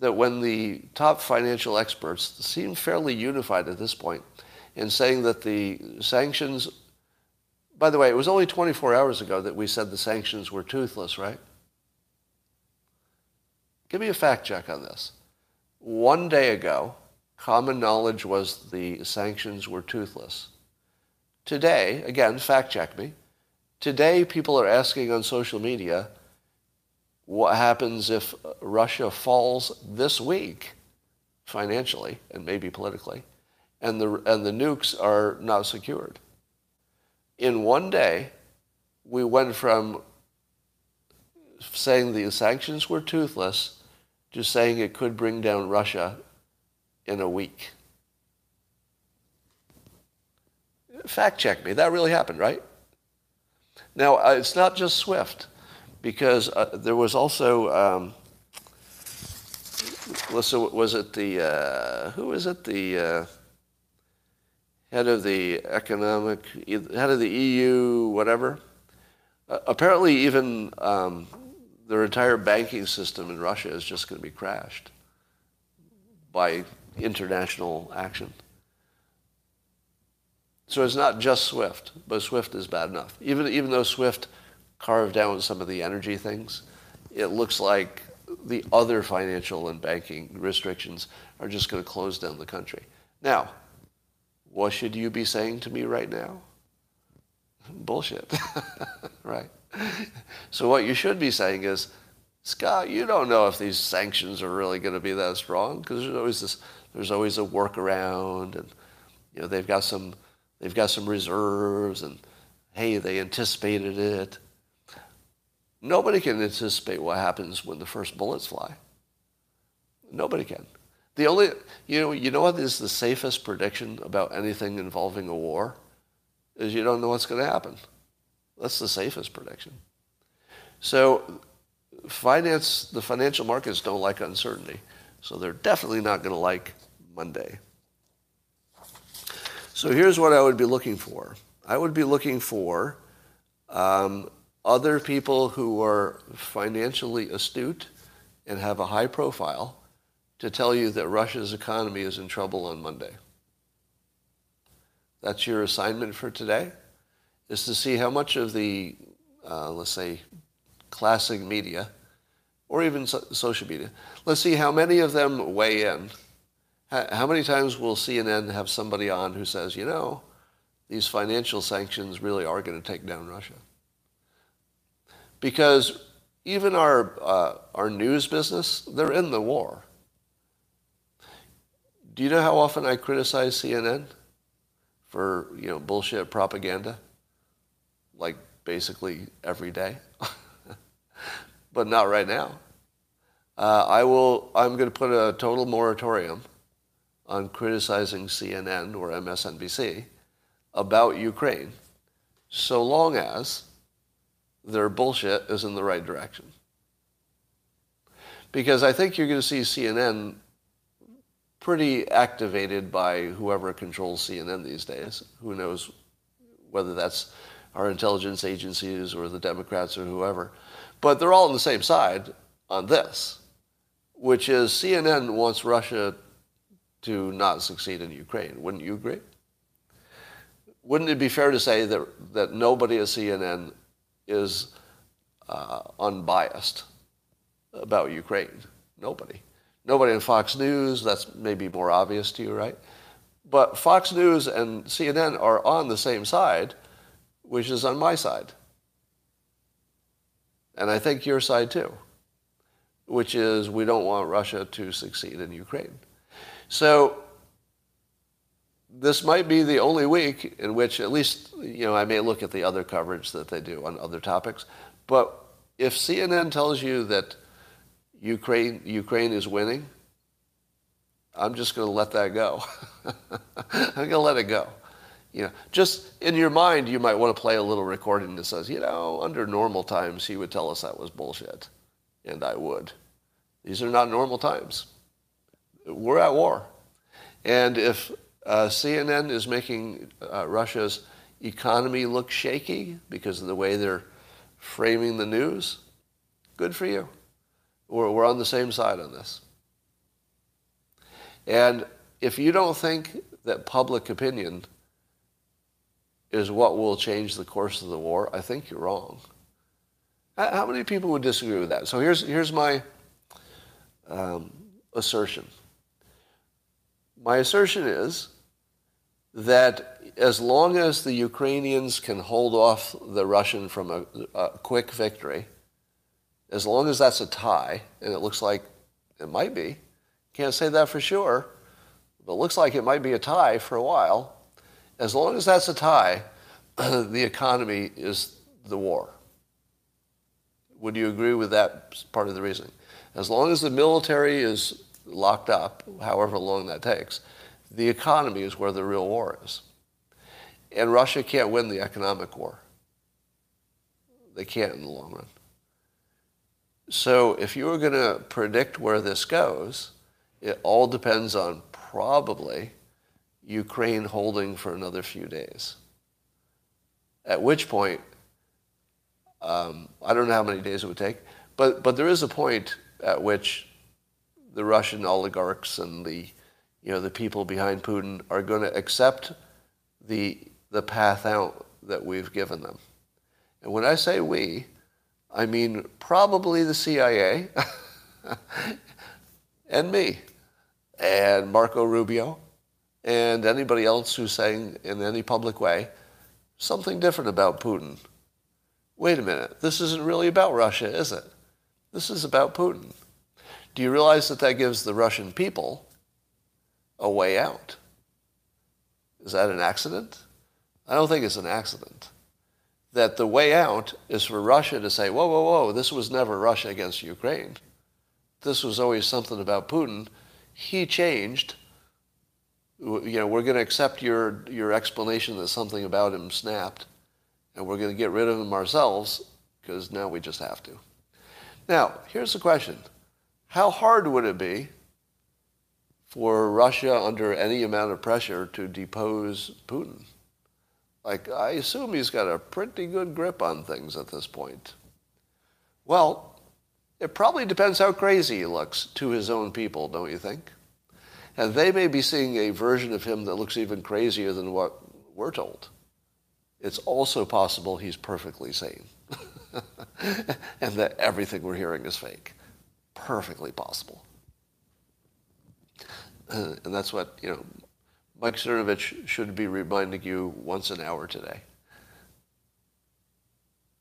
that when the top financial experts seem fairly unified at this point in saying that the sanctions, by the way, it was only 24 hours ago that we said the sanctions were toothless, right? Give me a fact check on this. One day ago, common knowledge was the sanctions were toothless. Today, again, fact check me. Today, people are asking on social media what happens if Russia falls this week financially and maybe politically, and the, and the nukes are not secured. In one day, we went from saying the sanctions were toothless to saying it could bring down Russia in a week. Fact check me. That really happened, right? Now, uh, it's not just SWIFT, because uh, there was also, um, was it the, uh, who is it? The uh, head of the economic, head of the EU, whatever. Uh, apparently, even um, their entire banking system in Russia is just going to be crashed by international action. So it's not just SWIFT, but SWIFT is bad enough. Even, even though SWIFT carved down some of the energy things, it looks like the other financial and banking restrictions are just going to close down the country. Now, what should you be saying to me right now? Bullshit, right? so what you should be saying is, Scott, you don't know if these sanctions are really going to be that strong because there's always this, there's always a workaround, and you know they've got some, they've got some reserves, and hey, they anticipated it. Nobody can anticipate what happens when the first bullets fly. Nobody can. The only, you know, you know what is the safest prediction about anything involving a war? Is you don't know what's going to happen. That's the safest prediction. So finance, the financial markets don't like uncertainty. So they're definitely not going to like Monday. So here's what I would be looking for. I would be looking for um, other people who are financially astute and have a high profile to tell you that Russia's economy is in trouble on Monday. That's your assignment for today is to see how much of the, uh, let's say, classic media, or even so- social media, let's see how many of them weigh in. how many times will CNN have somebody on who says, you know, these financial sanctions really are going to take down Russia? Because even our, uh, our news business, they're in the war. Do you know how often I criticize CNN for, you know, bullshit propaganda? like basically every day, but not right now. Uh, I will. I'm going to put a total moratorium on criticizing CNN or MSNBC about Ukraine, so long as their bullshit is in the right direction. Because I think you're going to see CNN pretty activated by whoever controls CNN these days. Who knows whether that's our intelligence agencies or the Democrats or whoever. But they're all on the same side on this. which is CNN wants Russia to not succeed in Ukraine. Wouldn't you agree? Wouldn't it be fair to say that, that nobody at CNN is uh, unbiased about Ukraine? Nobody. Nobody in Fox News, that's maybe more obvious to you, right? But Fox News and CNN are on the same side, which is on my side. And I think your side too, which is we don't want Russia to succeed in Ukraine. So this might be the only week in which at least, you know, I may look at the other coverage that they do on other topics, but if CNN tells you that Ukraine, Ukraine is winning, I'm just going to let that go. I'm going to let it go. You know, just in your mind, you might want to play a little recording that says, you know, under normal times, he would tell us that was bullshit. And I would. These are not normal times. We're at war. And if uh, CNN is making uh, Russia's economy look shaky because of the way they're framing the news, good for you. We're, we're on the same side on this. And if you don't think that public opinion is what will change the course of the war, I think you're wrong. How many people would disagree with that? So here's, here's my um, assertion. My assertion is that as long as the Ukrainians can hold off the Russian from a, a quick victory, as long as that's a tie, and it looks like it might be, can't say that for sure, but it looks like it might be a tie for a while. As long as that's a tie, the economy is the war. Would you agree with that part of the reasoning? As long as the military is locked up, however long that takes, the economy is where the real war is. And Russia can't win the economic war. They can't in the long run. So if you were going to predict where this goes, it all depends on probably Ukraine holding for another few days. At which point, um, I don't know how many days it would take, but, but there is a point at which the Russian oligarchs and the, you know, the people behind Putin are going to accept the, the path out that we've given them. And when I say we, I mean probably the CIA and me and Marco Rubio and anybody else who's saying in any public way something different about Putin. Wait a minute, this isn't really about Russia, is it? This is about Putin. Do you realize that that gives the Russian people a way out? Is that an accident? I don't think it's an accident. That the way out is for Russia to say, whoa, whoa, whoa, this was never Russia against Ukraine. This was always something about Putin. He changed. You know, we're going to accept your, your explanation that something about him snapped, and we're going to get rid of him ourselves because now we just have to. Now, here's the question. How hard would it be for Russia, under any amount of pressure, to depose Putin? Like, I assume he's got a pretty good grip on things at this point. Well, it probably depends how crazy he looks to his own people, don't you think? And they may be seeing a version of him that looks even crazier than what we're told. It's also possible he's perfectly sane and that everything we're hearing is fake. Perfectly possible. And that's what, you know, Mike Cernovich should be reminding you once an hour today.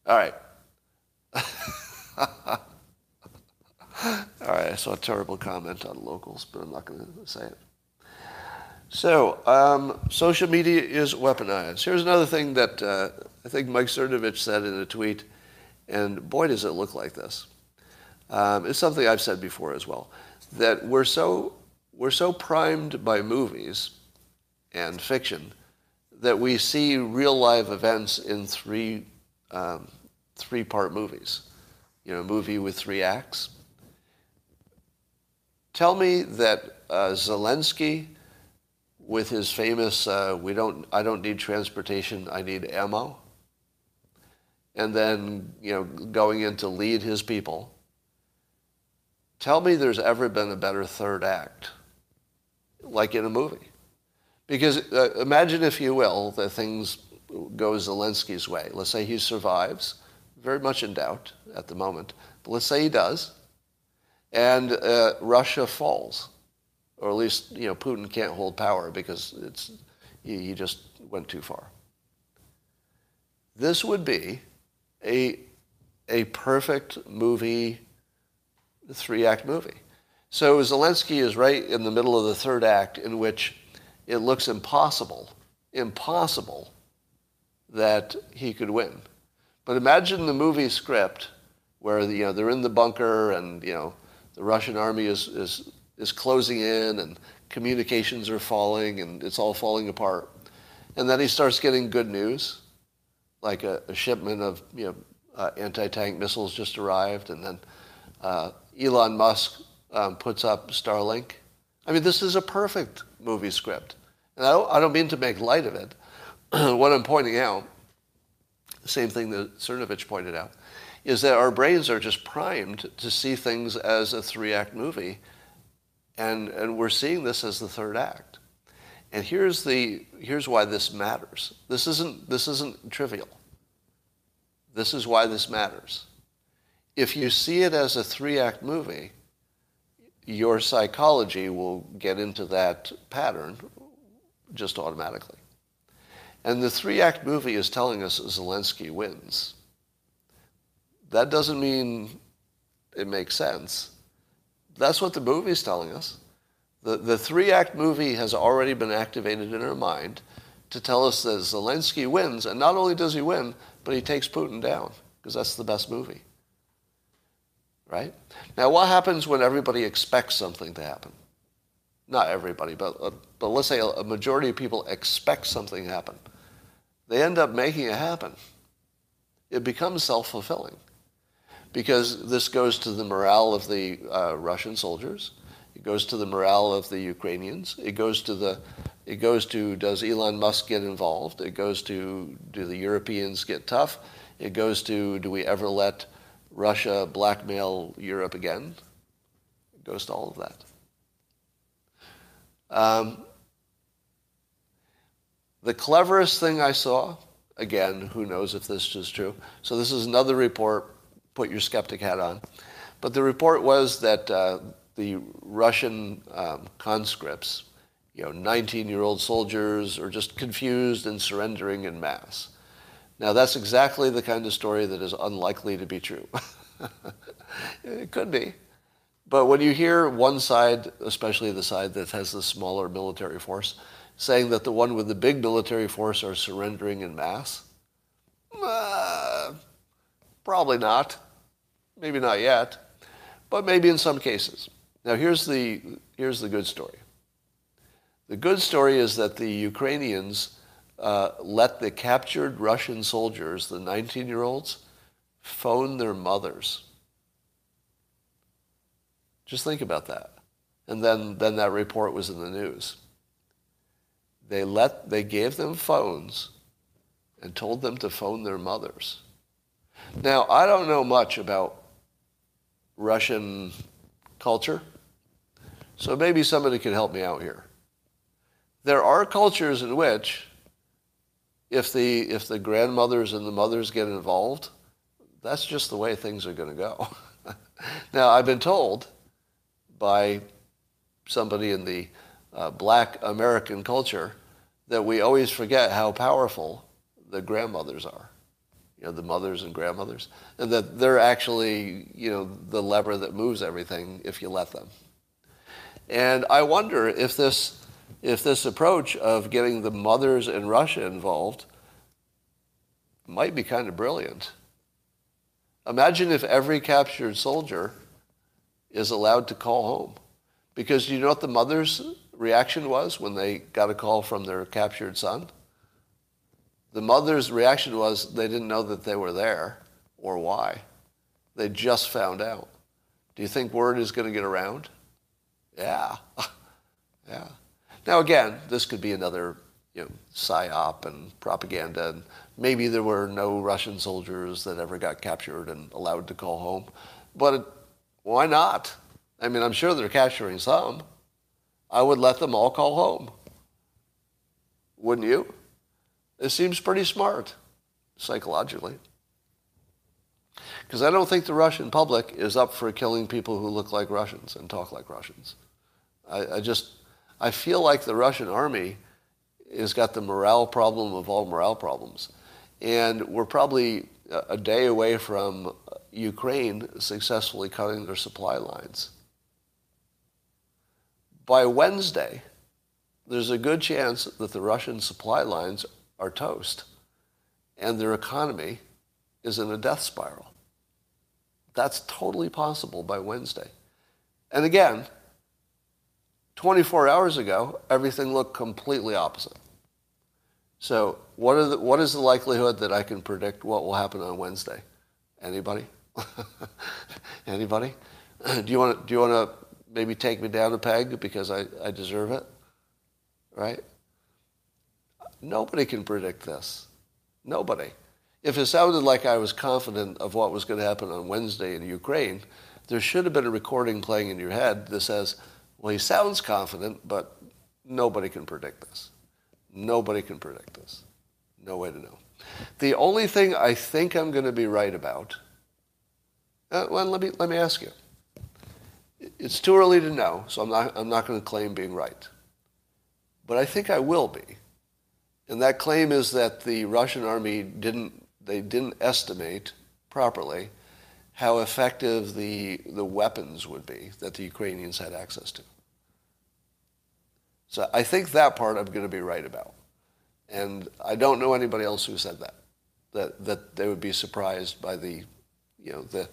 All right. All right, I saw a terrible comment on locals, but I'm not going to say it. So, um, social media is weaponized. Here's another thing that uh, I think Mike Cernovich said in a tweet, and boy, does it look like this. Um, it's something I've said before as well, that we're so, we're so primed by movies and fiction that we see real live events in three, um, three part movies. You know, a movie with three acts. Tell me that uh, Zelensky, with his famous uh, "We don't, I don't need transportation, I need ammo," and then you know going in to lead his people, Tell me there's ever been a better third act, like in a movie. Because uh, imagine, if you will, that things go Zelensky's way. Let's say he survives, very much in doubt at the moment, but let's say he does, and uh, Russia falls, or at least you know Putin can't hold power because it's he, he just went too far. This would be a a perfect movie, three act movie. So Zelensky is right in the middle of the third act in which it looks impossible, impossible that he could win. But imagine the movie script where you know they're in the bunker and you know the Russian army is is is closing in and communications are falling and it's all falling apart. And then he starts getting good news, like a, a shipment of you know uh, anti-tank missiles just arrived, and then uh, Elon Musk um, puts up Starlink. I mean, this is a perfect movie script, and I don't, I don't mean to make light of it. what I'm pointing out, the same thing that Cernovich pointed out, is that our brains are just primed to see things as a three-act movie, and, and we're seeing this as the third act. And here's, the, here's why this matters. This isn't, this isn't trivial. This is why this matters. If you see it as a three-act movie, your psychology will get into that pattern just automatically. And the three-act movie is telling us Zelensky wins. That doesn't mean it makes sense. That's what the movie is telling us. The, the three act movie has already been activated in our mind to tell us that Zelensky wins, and not only does he win, but he takes Putin down, because that's the best movie. Right? Now, what happens when everybody expects something to happen? Not everybody, but, uh, but let's say a, majority of people expect something to happen. They end up making it happen. It becomes self fulfilling because this goes to the morale of the uh, Russian soldiers. It goes to the morale of the Ukrainians. It goes to the it goes to does Elon Musk get involved? It goes to do the Europeans get tough? It goes to do we ever let Russia blackmail Europe again? It goes to all of that. Um, the cleverest thing I saw, again, who knows if this is true. So this is another report put your skeptic hat on. But the report was that uh, the Russian um, conscripts, you know, 19-year-old soldiers are just confused and surrendering in mass. Now that's exactly the kind of story that is unlikely to be true. it could be. But when you hear one side, especially the side that has the smaller military force, saying that the one with the big military force are surrendering in mass, uh, probably not. Maybe not yet, but maybe in some cases. Now, here's the, here's the good story. The good story is that the Ukrainians uh, let the captured Russian soldiers, the 19 year olds, phone their mothers. Just think about that. And then, then that report was in the news. They, let, they gave them phones and told them to phone their mothers. Now, I don't know much about Russian culture. So maybe somebody can help me out here. There are cultures in which if the if the grandmothers and the mothers get involved, that's just the way things are going to go. now, I've been told by somebody in the uh, black American culture that we always forget how powerful the grandmothers are you know, the mothers and grandmothers, and that they're actually, you know, the lever that moves everything if you let them. And I wonder if this, if this approach of getting the mothers in Russia involved might be kind of brilliant. Imagine if every captured soldier is allowed to call home. Because you know what the mother's reaction was when they got a call from their captured son? The mother's reaction was they didn't know that they were there or why. They just found out. Do you think word is going to get around? Yeah. yeah. Now, again, this could be another you know, psyop and propaganda, and maybe there were no Russian soldiers that ever got captured and allowed to call home. But it, why not? I mean, I'm sure they're capturing some. I would let them all call home. Wouldn't you? It seems pretty smart, psychologically. Because I don't think the Russian public is up for killing people who look like Russians and talk like Russians. I, I just, I feel like the Russian army has got the morale problem of all morale problems. And we're probably a day away from Ukraine successfully cutting their supply lines. By Wednesday, there's a good chance that the Russian supply lines are toast and their economy is in a death spiral. That's totally possible by Wednesday. And again, 24 hours ago, everything looked completely opposite. So, what, the, what is the likelihood that I can predict what will happen on Wednesday? Anybody? Anybody? do you want to, maybe take me down a peg because I, I deserve it? Right? Nobody can predict this. Nobody. If it sounded like I was confident of what was going to happen on Wednesday in Ukraine, there should have been a recording playing in your head that says, well, he sounds confident, but nobody can predict this. Nobody can predict this. No way to know. The only thing I think I'm going to be right about, uh, well, let me, let me ask you. It's too early to know, so I'm not, I'm not going to claim being right. But I think I will be. And that claim is that the Russian army didn't, they didn't estimate properly how effective the, the weapons would be that the Ukrainians had access to. So I think that part I'm going to be right about. And I don't know anybody else who said that, that, that they would be surprised by the, you know, the,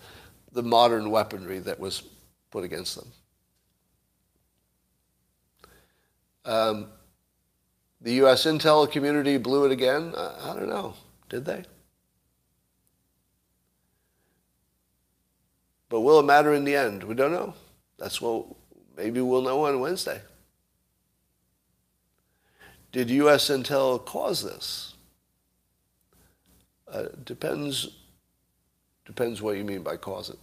the modern weaponry that was put against them. Um, the U.S. intel community blew it again. I, I don't know. Did they? But will it matter in the end? We don't know. That's what maybe we'll know on Wednesday. Did U.S. intel cause this? Uh, depends. Depends what you mean by cause it.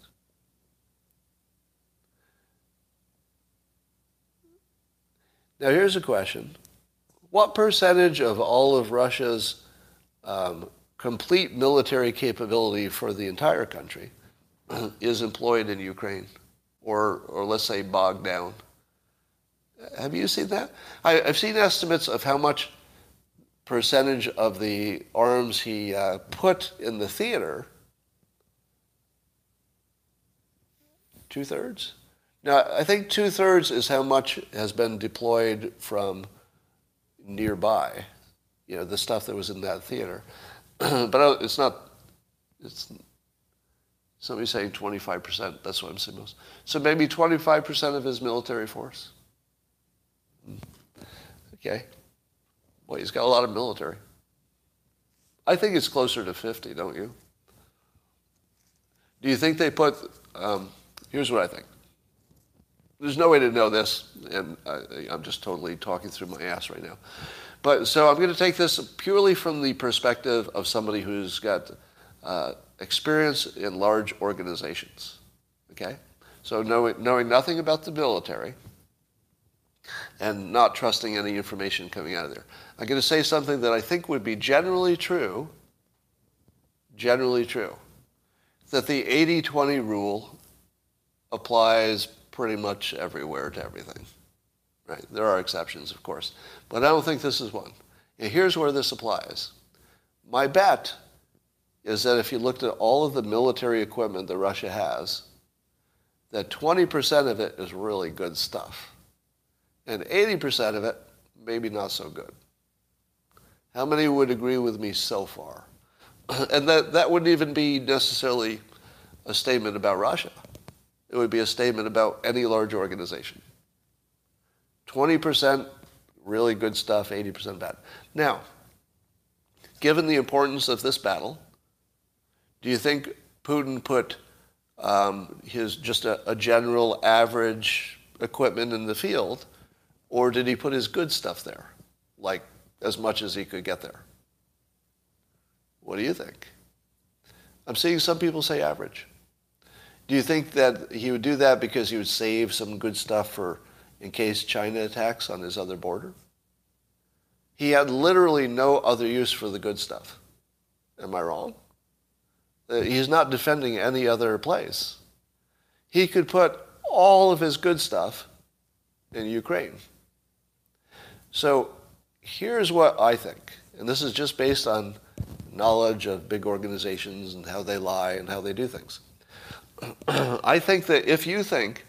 Now, here's a question What percentage of all of Russia's um, complete military capability for the entire country is employed in Ukraine? Or, or let's say bogged down? Have you seen that? I, have seen estimates of how much percentage of the arms he uh, put in the theater. Two thirds? Now, I think two thirds is how much has been deployed from nearby, you know, the stuff that was in that theater. but it's not, it's somebody saying 25%, that's what I'm saying most. So maybe 25% of his military force. Okay. Well, he's got a lot of military. I think it's closer to 50, don't you? Do you think they put, um, here's what I think there's no way to know this, and I, am just totally talking through my ass right now. But so I'm going to take this purely from the perspective of somebody who's got uh, experience in large organizations. Okay, so knowing, knowing nothing about the military and not trusting any information coming out of there, I'm going to say something that I think would be generally true. Generally true, that the 80-20 rule applies pretty much everywhere to everything. Right? There are exceptions, of course. But I don't think this is one. And here's where this applies. My bet is that if you looked at all of the military equipment that Russia has, that 20% of it is really good stuff. And 80% of it, maybe not so good. How many would agree with me so far? and that, that wouldn't even be necessarily a statement about Russia. It would be a statement about any large organization. 20% really good stuff, 80% bad. Now, given the importance of this battle, do you think Putin put um, his just a, a general average equipment in the field, or did he put his good stuff there, like as much as he could get there? What do you think? I'm seeing some people say average. Do you think that he would do that because he would save some good stuff for in case China attacks on his other border? He had literally no other use for the good stuff. Am I wrong? Uh, he's not defending any other place. He could put all of his good stuff in Ukraine. So here's what I think, and this is just based on knowledge of big organizations and how they lie and how they do things. I think that if you think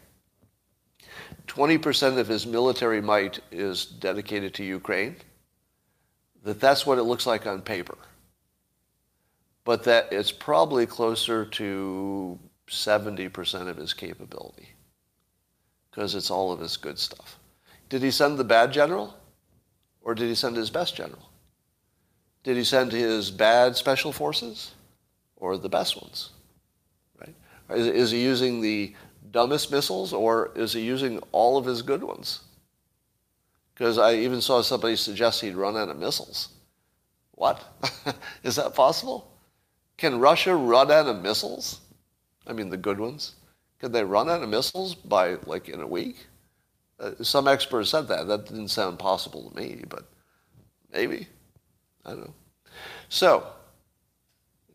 20% of his military might is dedicated to Ukraine, that that's what it looks like on paper. But that it's probably closer to 70% of his capability because it's all of his good stuff. Did he send the bad general or did he send his best general? Did he send his bad special forces or the best ones? Right? Is, is he using the dumbest missiles or is he using all of his good ones? Because I even saw somebody suggest he'd run out of missiles. What? is that possible? Can Russia run out of missiles? I mean, the good ones. Can they run out of missiles by like in a week? Uh, some experts said that. That didn't sound possible to me, but maybe. I don't know. So,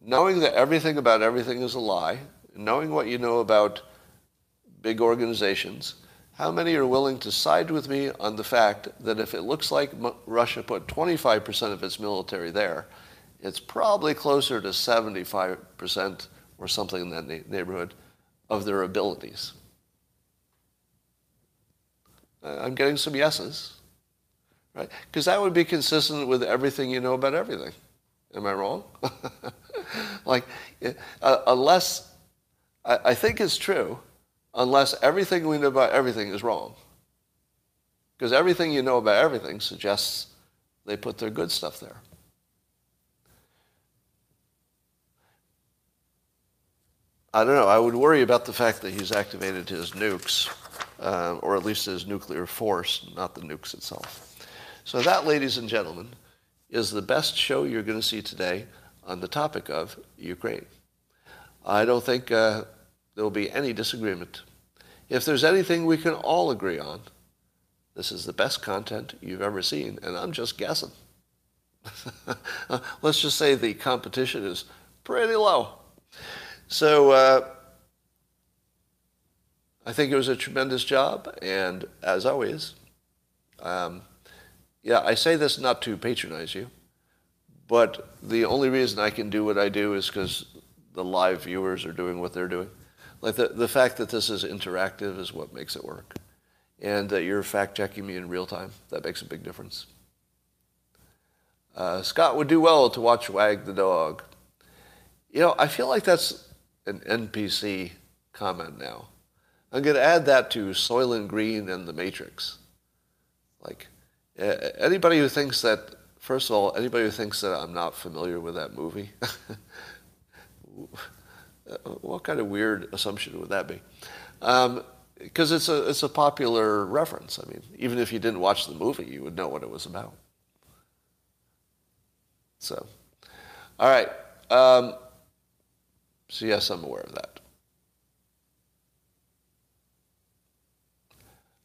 knowing that everything about everything is a lie, knowing what you know about big organizations, how many are willing to side with me on the fact that if it looks like Russia put 25% of its military there, it's probably closer to 75% or something in that neighborhood of their abilities? I'm getting some yeses, right? Because that would be consistent with everything you know about everything. Am I wrong? like, uh, unless, I, I think it's true, unless everything we know about everything is wrong. Because everything you know about everything suggests they put their good stuff there. I don't know. I would worry about the fact that he's activated his nukes, uh, or at least as nuclear force, not the nukes itself. So that, ladies and gentlemen, is the best show you're going to see today on the topic of Ukraine. I don't think uh, there will be any disagreement. If there's anything we can all agree on, this is the best content you've ever seen, and I'm just guessing. Let's just say the competition is pretty low. So uh, I think it was a tremendous job, and as always, um, yeah, I say this not to patronize you, but the only reason I can do what I do is because the live viewers are doing what they're doing. Like the, the fact that this is interactive is what makes it work. And that you're fact checking me in real time, that makes a big difference. Uh, Scott would do well to watch Wag the Dog. You know, I feel like that's an NPC comment now. I'm going to add that to Soylent Green and The Matrix. Like, anybody who thinks that, first of all, anybody who thinks that I'm not familiar with that movie, what kind of weird assumption would that be? Because um, it's a it's a popular reference. I mean, even if you didn't watch the movie, you would know what it was about. So, all right. Um, so, yes, I'm aware of that.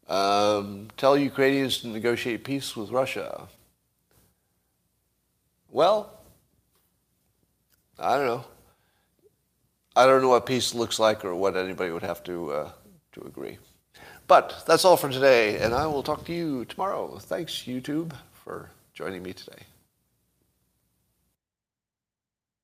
Um, tell Ukrainians to negotiate peace with Russia. Well, I don't know. I don't know what peace looks like or what anybody would have to, uh, to agree. But that's all for today, and I will talk to you tomorrow. Thanks, YouTube, for joining me today.